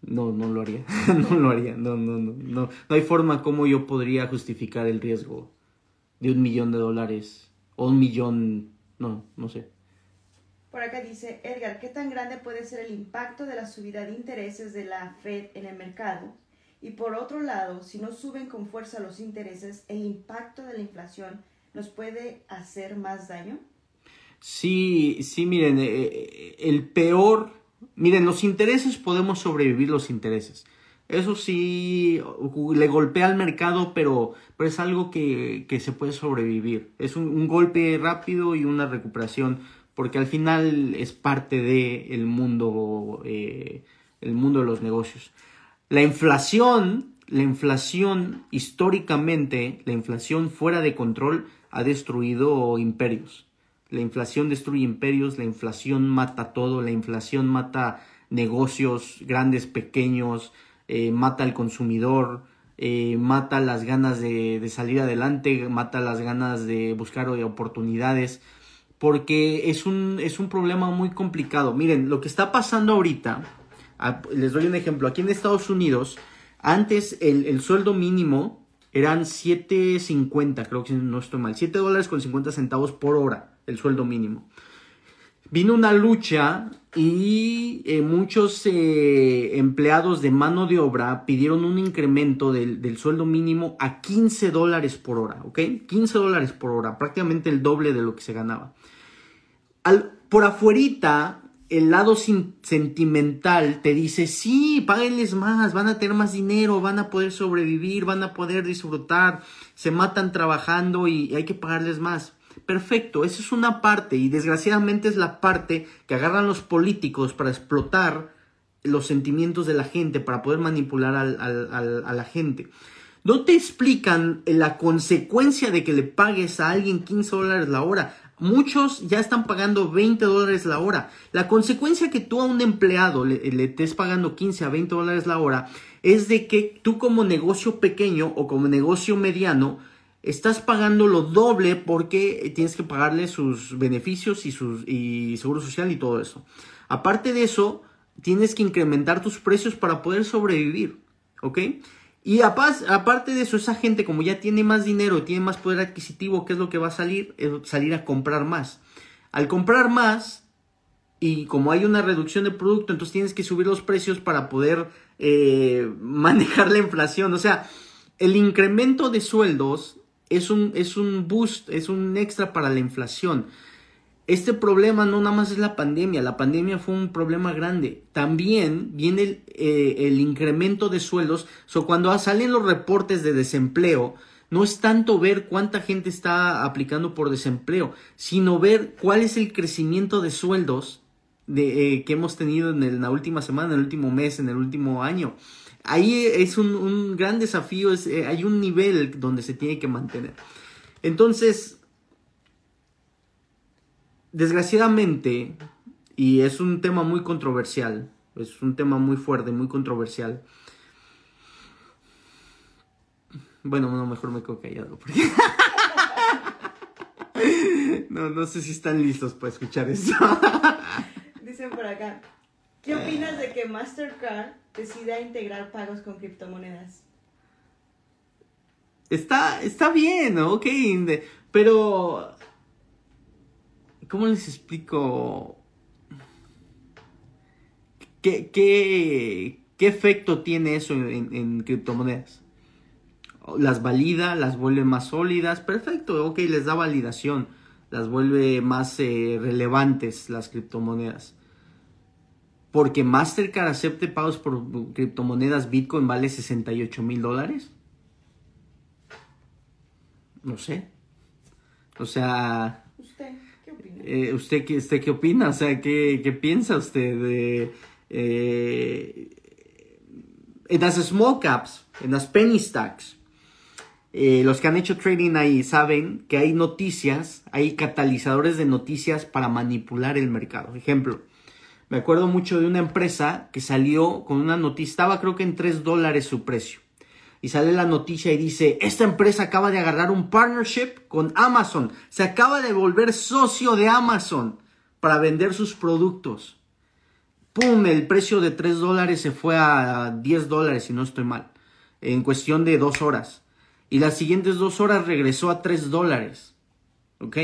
No, no lo haría. [laughs] no lo haría. No, no, no, no. No hay forma como yo podría justificar el riesgo de un millón de dólares o un millón. No, no sé. Por acá dice Edgar, ¿qué tan grande puede ser el impacto de la subida de intereses de la Fed en el mercado? Y por otro lado, si no suben con fuerza los intereses, ¿el impacto de la inflación nos puede hacer más daño? Sí, sí, miren, eh, eh, el peor, miren, los intereses podemos sobrevivir los intereses. Eso sí, le golpea al mercado, pero, pero es algo que, se puede sobrevivir. Es un, golpe rápido y una recuperación, porque al final es parte del el mundo, eh, el mundo de los negocios. La inflación, la inflación históricamente, la inflación fuera de control ha destruido imperios. La inflación destruye imperios, la inflación mata todo, la inflación mata negocios grandes, pequeños, eh, mata al consumidor, eh, mata las ganas de, salir adelante, mata las ganas de buscar oportunidades, porque es un, es un problema muy complicado. Miren, lo que está pasando ahorita, les doy un ejemplo, aquí en Estados Unidos, antes el, el sueldo mínimo eran 7.50, creo que no estoy mal, 7 dólares con 50 centavos por hora el sueldo mínimo. Vino una lucha y eh, muchos eh, empleados de mano de obra pidieron un incremento del, sueldo mínimo a 15 dólares por hora, ¿ok? 15 dólares por hora, prácticamente el doble de lo que se ganaba. Al, por afuerita, el lado sentimental te dice, sí, páguenles más, van a tener más dinero, van a poder sobrevivir, van a poder disfrutar, se matan trabajando y hay que pagarles más. Perfecto, esa es una parte y desgraciadamente es la parte que agarran los políticos para explotar los sentimientos de la gente, para poder manipular a la gente. No te explican la consecuencia de que le pagues a alguien 15 dólares la hora. Muchos ya están pagando 20 dólares la hora. La consecuencia que tú a un empleado le, estés pagando 15 a 20 dólares la hora es de que tú como negocio pequeño o como negocio mediano estás pagando lo doble porque tienes que pagarle sus beneficios y, sus, y seguro social y todo eso. Aparte de eso, tienes que incrementar tus precios para poder sobrevivir, ¿ok? Y aparte de eso, esa gente como ya tiene más dinero, tiene más poder adquisitivo, ¿qué es lo que va a salir? Salir a comprar más. Al comprar más, y como hay una reducción de producto, entonces tienes que subir los precios para poder eh, [laughs] manejar la inflación. O sea, el incremento de sueldos es un, es un boost, es un extra para la inflación. Este problema no nada más es la pandemia, la pandemia fue un problema grande. También viene el, eh, incremento de sueldos. So, cuando salen los reportes de desempleo, no es tanto ver cuánta gente está aplicando por desempleo, sino ver cuál es el crecimiento de sueldos de, eh, que hemos tenido en, la última semana, en el último mes, en el último año ahí es un, gran desafío, es, eh, hay un nivel donde se tiene que mantener. Entonces, desgraciadamente, y es un tema muy controversial, es un tema muy fuerte, muy controversial. Bueno, no, mejor me quedo callado. [laughs] no, no sé si están listos para escuchar esto. [laughs] Dicen por acá, ¿qué opinas de que Mastercard decida integrar pagos con criptomonedas. Está, está bien, ok, pero ¿cómo les explico? ¿Qué, qué, qué efecto tiene eso en, criptomonedas? Las valida, las vuelve más sólidas, perfecto, ok, les da validación, las vuelve más eh, relevantes las criptomonedas porque Mastercard acepte pagos por criptomonedas Bitcoin vale 68 mil dólares? No sé. O sea... ¿Usted qué? Eh, ¿usted, qué, ¿Usted qué opina? O sea, ¿qué, piensa usted de... Eh, en las small caps, en las penny stacks, eh, los que han hecho trading ahí saben que hay noticias, hay catalizadores de noticias para manipular el mercado. Ejemplo, me acuerdo mucho de una empresa que salió con una noticia, estaba creo que en 3 dólares su precio. Y sale la noticia y dice, esta empresa acaba de agarrar un partnership con Amazon. Se acaba de volver socio de Amazon para vender sus productos. ¡pum! El precio de 3 dólares se fue a 10 dólares, si no estoy mal, en cuestión de dos horas. Y las siguientes dos horas regresó a 3 dólares. ¿Ok?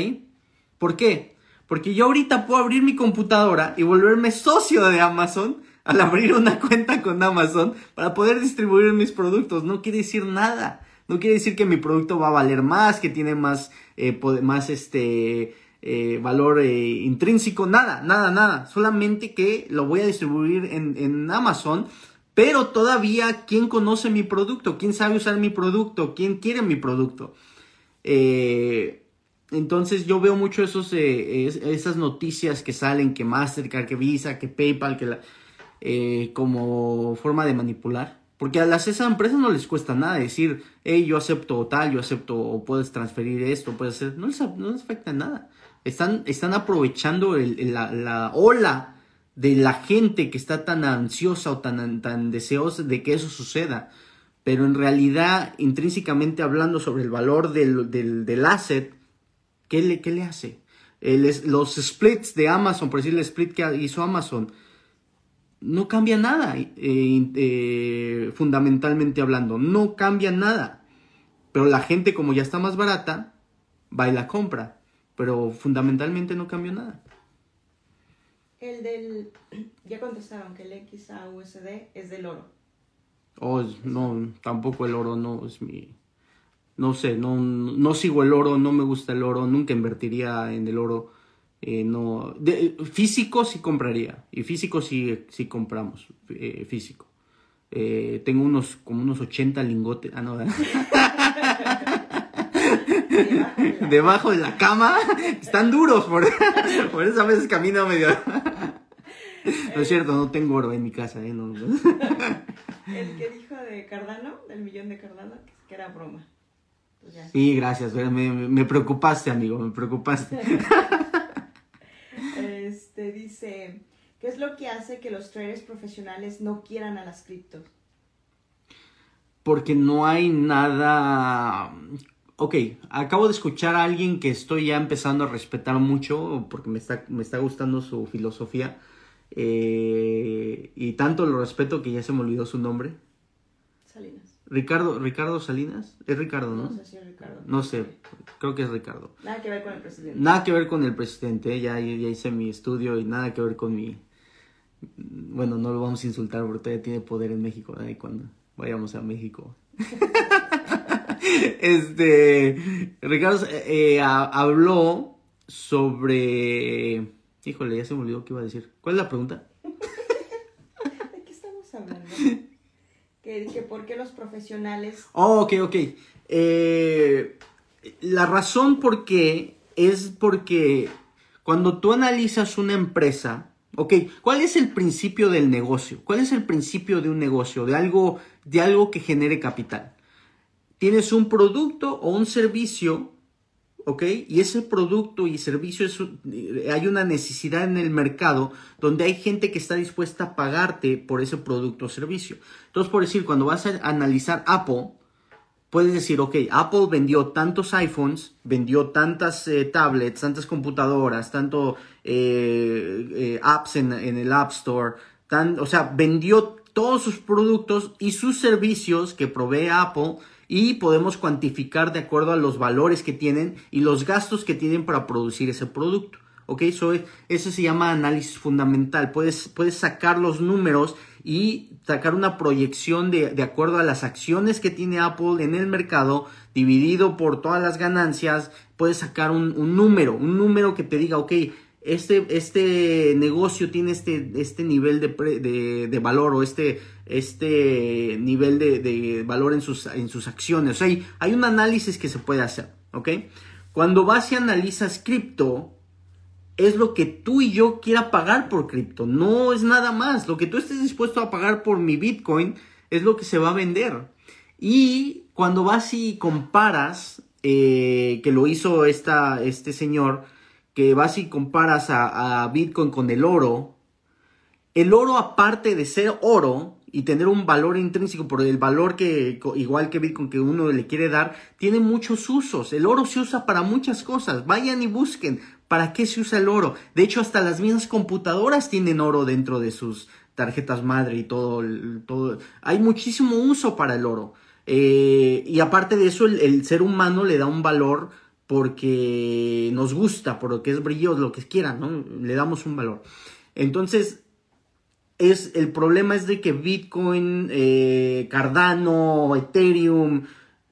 ¿Por qué? Porque yo ahorita puedo abrir mi computadora y volverme socio de Amazon al abrir una cuenta con Amazon para poder distribuir mis productos. No quiere decir nada. No quiere decir que mi producto va a valer más, que tiene más, eh, más este, eh, valor eh, intrínseco, nada, nada, nada. Solamente que lo voy a distribuir en, en, Amazon. Pero todavía, ¿quién conoce mi producto? ¿Quién sabe usar mi producto? ¿Quién quiere mi producto? entonces yo veo mucho esos, esas noticias que salen, que Mastercard, que Visa, que PayPal, que la, como forma de manipular. Porque a las esas empresas no les cuesta nada decir, hey, yo acepto tal, yo acepto, o puedes transferir esto, puedes hacer. No les, no les afecta nada. Están, están aprovechando la, ola de la gente que está tan ansiosa o tan, tan deseosa de que eso suceda. Pero en realidad, intrínsecamente hablando sobre el valor del, del, asset, ¿qué le, qué le hace? los splits de Amazon, por decir el split que hizo Amazon, no cambia nada, eh, eh, fundamentalmente hablando, no cambia nada. Pero la gente como ya está más barata, va y la compra. Pero fundamentalmente no cambia nada. El del, [clears throat] ya contestaron que el XAUSD es del oro. Oh, no, tampoco el oro no es mi... No sé, no, no sigo el oro, no me gusta el oro, nunca invertiría en el oro eh, no, de, físico sí compraría. Y físico sí, sí compramos. Eh, físico. Eh, tengo unos como unos 80 lingotes. Ah, no, [laughs] Debajo de la cama. Están duros. Por, [laughs] por eso a veces camino medio. No es cierto, no tengo oro en mi casa. ¿eh? No, El que dijo de Cardano, del millón de Cardano, que era broma. Pues sí, gracias. Me, me preocupaste, amigo. Me preocupaste. [laughs] Este dice, ¿qué es lo que hace que los traders profesionales no quieran a las criptos? Porque no hay nada... Ok, acabo de escuchar a alguien que estoy ya empezando a respetar mucho porque me está, me está gustando su filosofía. Eh, y tanto lo respeto que ya se me olvidó su nombre. Ricardo, Ricardo Salinas, es Ricardo, ¿no? No sé si es Ricardo. No sé, creo que es Ricardo. Nada que ver con el presidente. Nada que ver con el presidente, ya, ya hice mi estudio y nada que ver con mi... Bueno, no lo vamos a insultar porque todavía tiene poder en México, ¿eh? cuando vayamos a México. [laughs] este, Ricardo eh, eh, habló sobre... Híjole, ya se me olvidó qué iba a decir. ¿Cuál es la pregunta? ¿De qué estamos hablando? Que, por qué los profesionales... Oh, ok, ok. Eh, la razón por qué es porque cuando tú analizas una empresa, ok, ¿cuál es el principio del negocio? ¿Cuál es el principio de un negocio, de algo, de algo que genere capital? Tienes un producto o un servicio ¿ok? Y ese producto y servicio, es, hay una necesidad en el mercado donde hay gente que está dispuesta a pagarte por ese producto o servicio. Entonces, por decir, cuando vas a analizar Apple, puedes decir, ok, Apple vendió tantos iPhones, vendió tantas eh, tablets, tantas computadoras, tanto eh, eh, apps en, el App Store, o sea, vendió todos sus productos y sus servicios que provee Apple y podemos cuantificar de acuerdo a los valores que tienen y los gastos que tienen para producir ese producto. ¿Ok? Eso, eso se llama análisis fundamental. Puedes, puedes sacar los números y sacar una proyección de, de, acuerdo a las acciones que tiene Apple en el mercado, dividido por todas las ganancias, puedes sacar un, número, un número que te diga, ok, este, este negocio tiene este, este nivel de, de, valor o este, este nivel de, valor en sus, en sus acciones. O sea, hay, un análisis que se puede hacer, ¿ok? Cuando vas y analizas cripto, es lo que tú y yo quiera pagar por cripto, no es nada más. Lo que tú estés dispuesto a pagar por mi Bitcoin es lo que se va a vender. Y cuando vas y comparas, eh, que lo hizo esta, este señor, que vas y comparas a, Bitcoin con el oro, el oro aparte de ser oro y tener un valor intrínseco por el valor que, igual que Bitcoin que uno le quiere dar, tiene muchos usos. El oro se usa para muchas cosas. Vayan y busquen ¿Para qué se usa el oro? De hecho, hasta las mismas computadoras tienen oro dentro de sus tarjetas madre y todo. todo. Hay muchísimo uso para el oro. Eh, y aparte de eso, el, ser humano le da un valor porque nos gusta, por lo que es brilloso, lo que quieran, ¿no? Le damos un valor. Entonces, es, el problema es de que Bitcoin, eh, Cardano, Ethereum,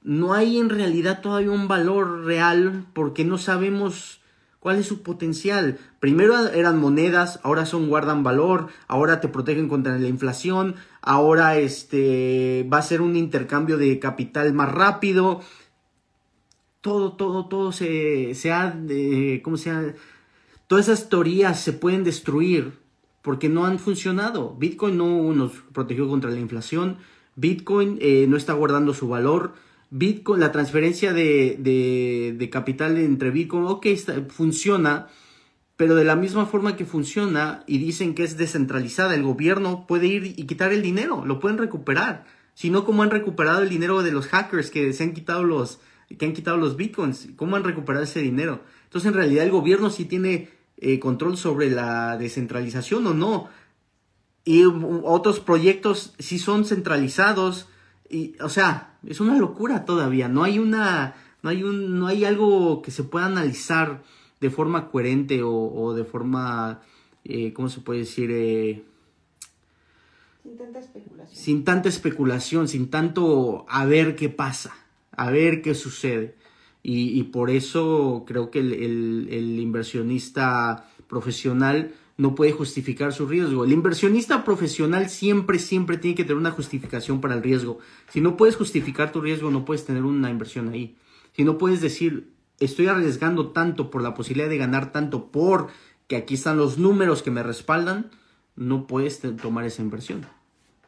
no hay en realidad todavía un valor real porque no sabemos cuál es su potencial. Primero eran monedas, ahora son guardan valor, ahora te protegen contra la inflación, ahora este va a ser un intercambio de capital más rápido. Todo, todo, todo se, se ha, eh, ¿cómo se ha? Todas esas teorías se pueden destruir porque no han funcionado. Bitcoin no nos protegió contra la inflación, Bitcoin eh, no está guardando su valor, Bitcoin, la transferencia de, de, capital entre Bitcoin, ok, funciona, pero de la misma forma que funciona y dicen que es descentralizada, el gobierno puede ir y quitar el dinero, lo pueden recuperar. Si no, como han recuperado el dinero de los hackers que se han quitado los, que han quitado los bitcoins, ¿cómo han recuperado ese dinero? Entonces, en realidad, el gobierno sí tiene eh, control sobre la descentralización o no. Y otros proyectos sí son centralizados. Y, o sea, es una locura todavía. No hay una, no hay un, no hay algo que se pueda analizar de forma coherente o, de forma, eh, ¿cómo se puede decir? Eh, sin tanta especulación. Sin tanta especulación, sin tanto a ver qué pasa, a ver qué sucede. Y, por eso creo que el, inversionista profesional no puede justificar su riesgo. El inversionista profesional siempre, siempre tiene que tener una justificación para el riesgo. Si no puedes justificar tu riesgo, no puedes tener una inversión ahí. Si no puedes decir, estoy arriesgando tanto por la posibilidad de ganar tanto por que aquí están los números que me respaldan, no puedes tomar esa inversión.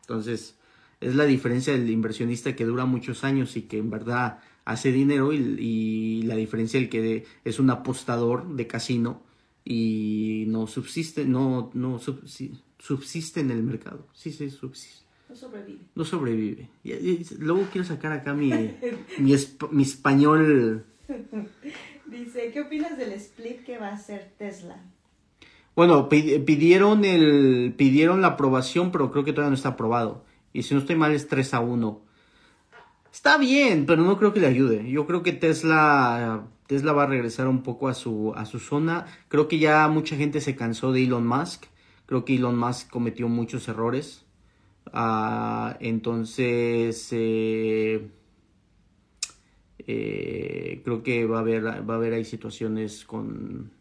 Entonces, es la diferencia del inversionista que dura muchos años y que en verdad hace dinero y, la diferencia el que es un apostador de casino y no subsiste, no, no subsiste en el mercado. Sí, sí, subsiste. No sobrevive. No sobrevive. luego quiero sacar acá mi, [laughs] mi, mi español. Dice, ¿qué opinas del split que va a hacer Tesla? Bueno, pidieron, el, pidieron la aprobación, pero creo que todavía no está aprobado. Y si no estoy mal es 3 a 1. Está bien, pero no creo que le ayude. Yo creo que Tesla, Tesla va a regresar un poco a su, a su zona. Creo que ya mucha gente se cansó de Elon Musk. Creo que Elon Musk cometió muchos errores. Ah, entonces, eh, eh, creo que va a haber, va a haber ahí situaciones con,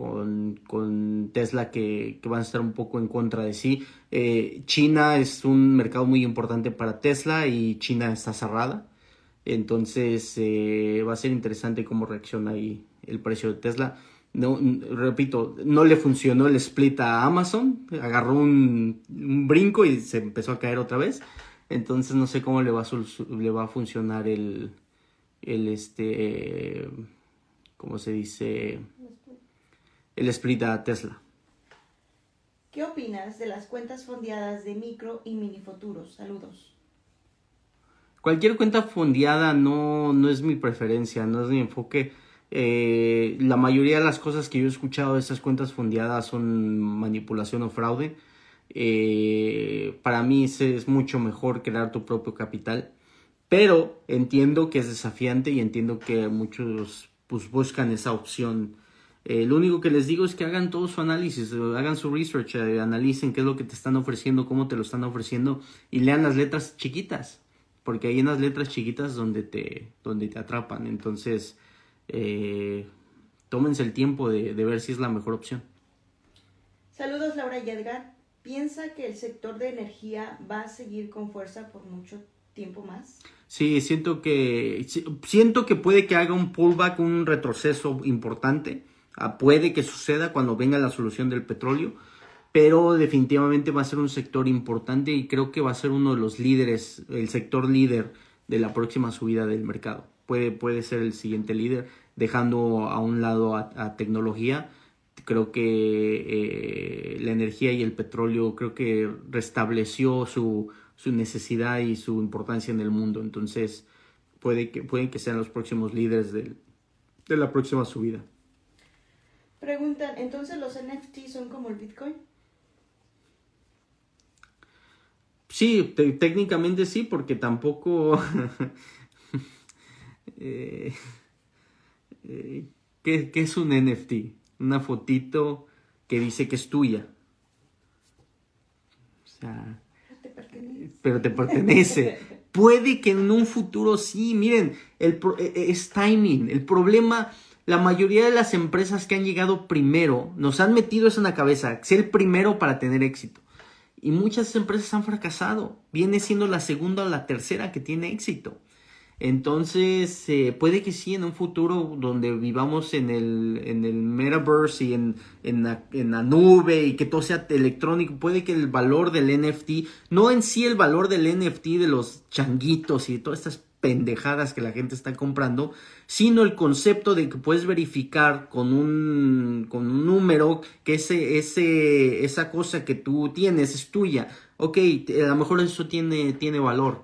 con, Tesla que, van a estar un poco en contra de sí. Eh, China es un mercado muy importante para Tesla y China está cerrada. Entonces eh, va a ser interesante cómo reacciona ahí el precio de Tesla. No, repito, no le funcionó el split a Amazon, agarró un, brinco y se empezó a caer otra vez. Entonces no sé cómo le va a, le va a funcionar el, el este, ¿cómo se dice? El split a Tesla. ¿Qué opinas de las cuentas fondeadas de micro y mini futuros? Saludos. Cualquier cuenta fondeada no, no es mi preferencia, no es mi enfoque. Eh, la mayoría de las cosas que yo he escuchado de esas cuentas fondeadas son manipulación o fraude. Eh, para mí es, mucho mejor crear tu propio capital. Pero entiendo que es desafiante y entiendo que muchos pues, buscan esa opción eh, lo único que les digo es que hagan todo su análisis, eh, hagan su research, eh, analicen qué es lo que te están ofreciendo, cómo te lo están ofreciendo y lean las letras chiquitas, porque hay unas letras chiquitas donde te, donde te atrapan. Entonces, tómense el tiempo de, de, ver si es la mejor opción. Saludos Laura y Edgar. ¿Piensa que el sector de energía va a seguir con fuerza por mucho tiempo más? Sí, siento que siento que puede que haga un pullback, un retroceso importante puede que suceda cuando venga la solución del petróleo, pero definitivamente va a ser un sector importante y creo que va a ser uno de los líderes, el sector líder de la próxima subida del mercado. Puede, puede ser el siguiente líder, dejando a un lado a, tecnología. Creo que eh, la energía y el petróleo creo que restableció su, su necesidad y su importancia en el mundo. Entonces, puede que, pueden que sean los próximos líderes de la próxima subida. Preguntan, entonces los NFT son como el Bitcoin? Sí, técnicamente sí, porque tampoco... [laughs] Eh, eh, ¿qué, ¿Qué es un NFT? Una fotito que dice que es tuya. O sea... Pero te pertenece. [laughs] Puede que en un futuro sí, miren, el, e, e, es timing. El problema, la mayoría de las empresas que han llegado primero nos han metido eso en la cabeza, ser el primero para tener éxito. Y muchas empresas han fracasado. Viene siendo la segunda o la tercera que tiene éxito. Entonces, eh, puede que sí, en un futuro donde vivamos en el, en el metaverse y en, en, la, en, la, nube y que todo sea electrónico, puede que el valor del NFT, no en sí el valor del NFT de los changuitos y de todas estas pendejadas que la gente está comprando, sino el concepto de que puedes verificar con un, con un número que ese, ese, esa cosa que tú tienes es tuya. Ok, a lo mejor eso tiene, tiene valor,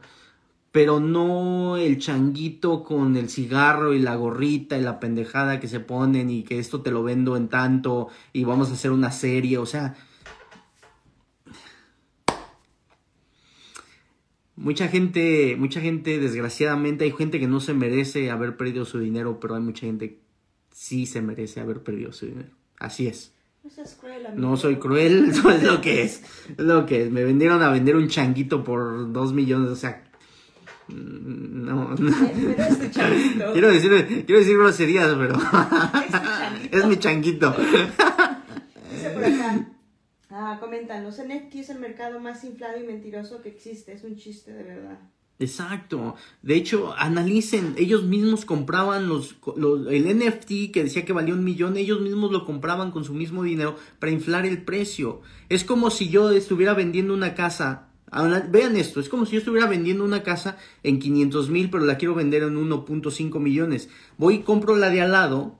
pero no el changuito con el cigarro y la gorrita y la pendejada que se ponen y que esto te lo vendo en tanto y vamos a hacer una serie, o sea, Mucha gente, mucha gente, desgraciadamente, hay gente que no se merece haber perdido su dinero, pero hay mucha gente que sí se merece haber perdido su dinero. Así es. No cruel, No soy cruel, [laughs] es lo que es. Es lo que es. Me vendieron a vender un changuito por dos millones, o sea. No, no. [laughs] quiero decir, quiero decir groserías, pero. es [laughs] mi changuito. Ah, comentan, los NFT es el mercado más inflado y mentiroso que existe, es un chiste de verdad. Exacto. De hecho, analicen, ellos mismos compraban los, el NFT que decía que valía un millón, ellos mismos lo compraban con su mismo dinero para inflar el precio. Es como si yo estuviera vendiendo una casa, vean esto, es como si yo estuviera vendiendo una casa en 500 mil, pero la quiero vender en 1.5 millones. Voy y compro la de al lado,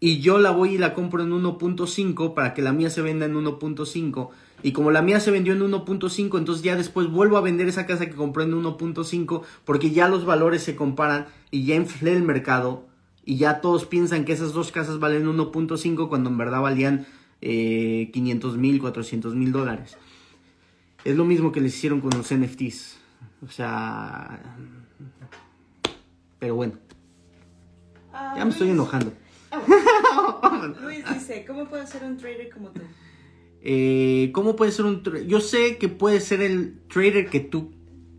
y yo la voy y la compro en 1.5 para que la mía se venda en 1.5 y como la mía se vendió en 1.5 entonces ya después vuelvo a vender esa casa que compré en 1.5 porque ya los valores se comparan y ya inflé el mercado y ya todos piensan que esas dos casas valen 1.5 cuando en verdad valían eh, 500 mil, 400 mil dólares. Es lo mismo que les hicieron con los NFTs. O sea... Pero bueno. ya me estoy enojando. [laughs] Luis dice, ¿cómo puedo ser un trader como tú? Eh, ¿Cómo puede ser un trader? Yo sé que puede ser el trader que tú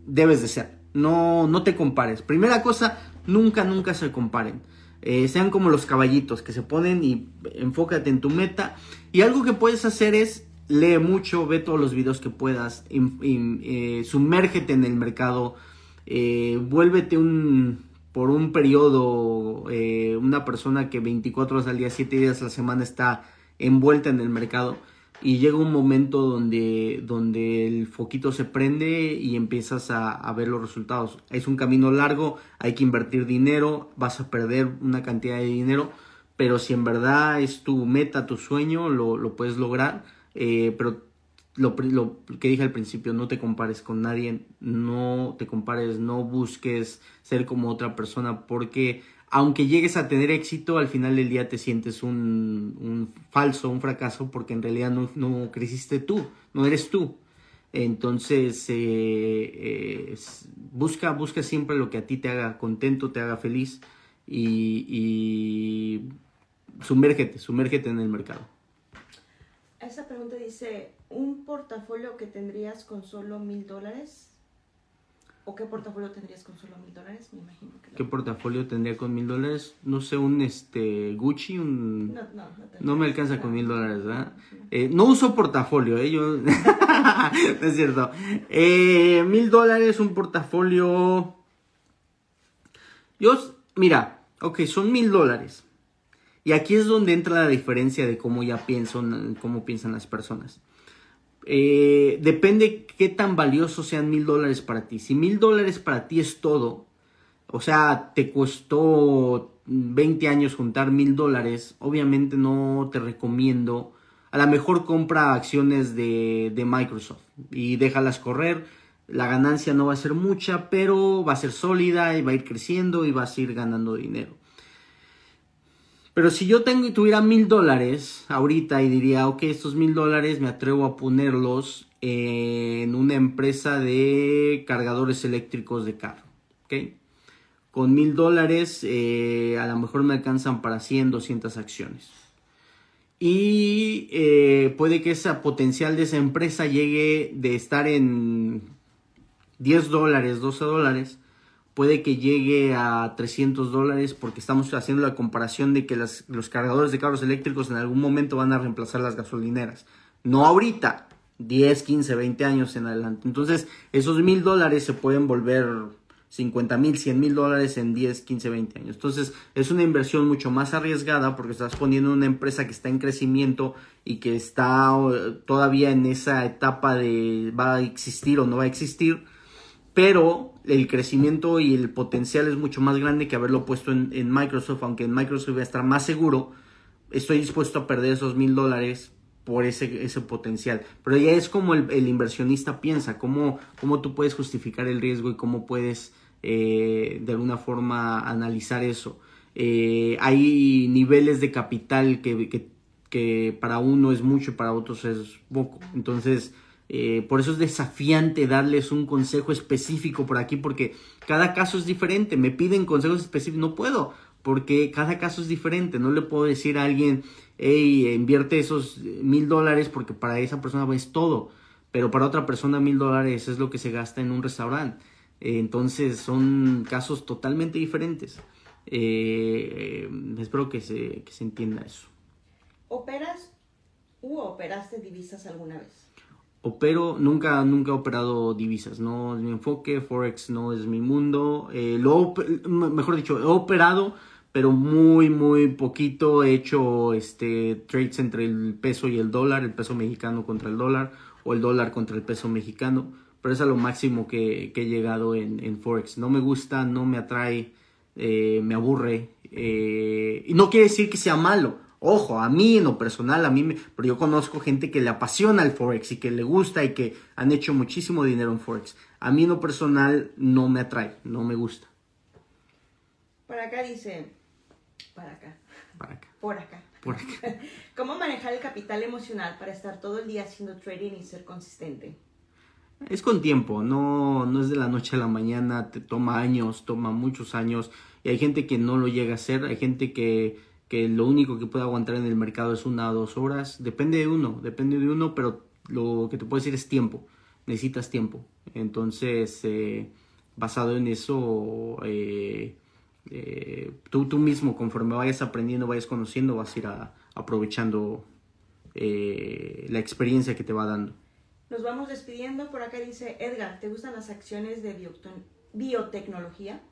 debes de ser. No, no te compares. Primera cosa, nunca, nunca se comparen. Eh, sean como los caballitos que se ponen y enfócate en tu meta. Y algo que puedes hacer es lee mucho, ve todos los videos que puedas, eh, sumérgete en el mercado, vuélvete un por un periodo eh, una persona que 24 horas al día, 7 días a la semana está envuelta en el mercado y llega un momento donde, donde el foquito se prende y empiezas a, ver los resultados. Es un camino largo, hay que invertir dinero, vas a perder una cantidad de dinero, pero si en verdad es tu meta, tu sueño, lo, lo puedes lograr, eh, pero lo, lo, que dije al principio, no te compares con nadie, no te compares, no busques ser como otra persona, porque aunque llegues a tener éxito, al final del día te sientes un, falso, un fracaso, porque en realidad no, no, creciste tú, no eres tú. Entonces, eh, eh, busca, busca siempre lo que a ti te haga contento, te haga feliz y, y sumérgete, sumérgete en el mercado. Esa pregunta dice, ¿un portafolio que tendrías con solo mil dólares? ¿O qué portafolio tendrías con solo mil dólares? Me imagino que ¿Qué portafolio tendría con mil dólares? No sé, un este Gucci, un... No, no, no, no me alcanza con mil dólares, ¿verdad? Eh, no uso portafolio, ¿eh? Yo... [laughs] no es cierto. Eh, mil dólares, un portafolio... Yo, mira, ok, son mil dólares. Y aquí es donde entra la diferencia de cómo ya piensan, cómo piensan las personas. Eh, depende qué tan valiosos sean mil dólares para ti. Si mil dólares para ti es todo, o sea, te costó 20 años juntar mil dólares, obviamente no te recomiendo. A lo mejor compra acciones de, de Microsoft y déjalas correr. La ganancia no va a ser mucha, pero va a ser sólida y va a ir creciendo y vas a ir ganando dinero. Pero si yo tengo, tuviera mil dólares ahorita y diría, ok, estos mil dólares me atrevo a ponerlos en una empresa de cargadores eléctricos de carro. ¿ok? Con mil dólares eh, a lo mejor me alcanzan para 100, 200 acciones. Y eh, puede que ese potencial de esa empresa llegue de estar en 10 dólares, 12 dólares, puede que llegue a 300 dólares porque estamos haciendo la comparación de que los cargadores de carros eléctricos en algún momento van a reemplazar las gasolineras. No ahorita, 10, 15, 20 años en adelante. Entonces, esos mil dólares se pueden volver 50 mil, 100 mil dólares en 10, 15, 20 años. Entonces, es una inversión mucho más arriesgada porque estás poniendo una empresa que está en crecimiento y que está todavía en esa etapa de va a existir o no va a existir. Pero el crecimiento y el potencial es mucho más grande que haberlo puesto en, Microsoft, aunque en Microsoft va a estar más seguro. Estoy dispuesto a perder esos mil dólares por ese, ese potencial. Pero ya es como el, inversionista piensa, cómo, cómo tú puedes justificar el riesgo y cómo puedes eh, de alguna forma analizar eso. Eh, hay niveles de capital que, que, para uno es mucho y para otros es poco. Entonces, eh, por eso es desafiante darles un consejo específico por aquí, porque cada caso es diferente. Me piden consejos específicos, no puedo porque cada caso es diferente. No le puedo decir a alguien, hey, invierte esos mil dólares porque para esa persona es todo, pero para otra persona mil dólares es lo que se gasta en un restaurante. entonces son casos totalmente diferentes. Eh, espero que se, que se entienda eso. ¿Operas u operaste divisas alguna vez? Opero, nunca, nunca he operado divisas, no es mi enfoque, Forex no es mi mundo, eh, lo, mejor dicho, he operado pero muy, muy poquito he hecho este, trades entre el peso y el dólar, el peso mexicano contra el dólar o el dólar contra el peso mexicano, pero es a lo máximo que, he llegado en, Forex. No me gusta, no me atrae, eh, me aburre, eh, y no quiere decir que sea malo. Ojo, a mí en lo personal, a mí, me, pero yo conozco gente que le apasiona el Forex y que le gusta y que han hecho muchísimo dinero en Forex. A mí en lo personal no me atrae, no me gusta. Por acá dice, para acá. Para acá. Por acá. Por acá. [laughs] ¿Cómo manejar el capital emocional para estar todo el día haciendo trading y ser consistente? Es con tiempo, no, no es de la noche a la mañana, te toma años, toma muchos años y hay gente que no lo llega a hacer, hay gente que, que lo único que puede aguantar en el mercado es una o dos horas, depende de uno, depende de uno, pero lo que te puedo decir es tiempo, necesitas tiempo. Entonces, eh, basado en eso, eh, eh, tú, tú mismo, conforme vayas aprendiendo, vayas conociendo, vas a ir aprovechando eh, la experiencia que te va dando. Nos vamos despidiendo. Por acá dice Edgar, ¿te gustan las acciones de biotecnología?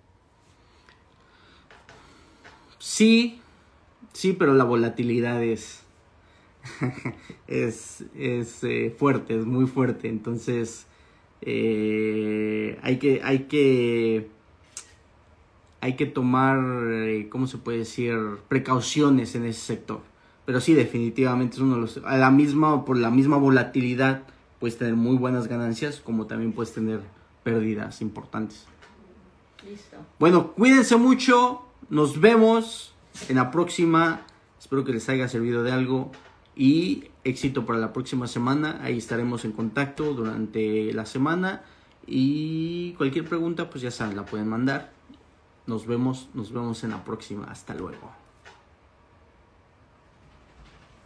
Sí, sí, pero la volatilidad es, [laughs] es, es eh, fuerte, es muy fuerte. Entonces, hay que, hay que hay que tomar, eh, ¿cómo se puede decir?, precauciones en ese sector. Pero sí, definitivamente es uno de los... A la misma, por la misma volatilidad, puedes tener muy buenas ganancias, como también puedes tener pérdidas importantes. Listo. Bueno, cuídense mucho, nos vemos en la próxima. Espero que les haya servido de algo y éxito para la próxima semana. Ahí estaremos en contacto durante la semana y cualquier pregunta, pues ya saben, la pueden mandar. Nos vemos, nos vemos en la próxima. Hasta luego.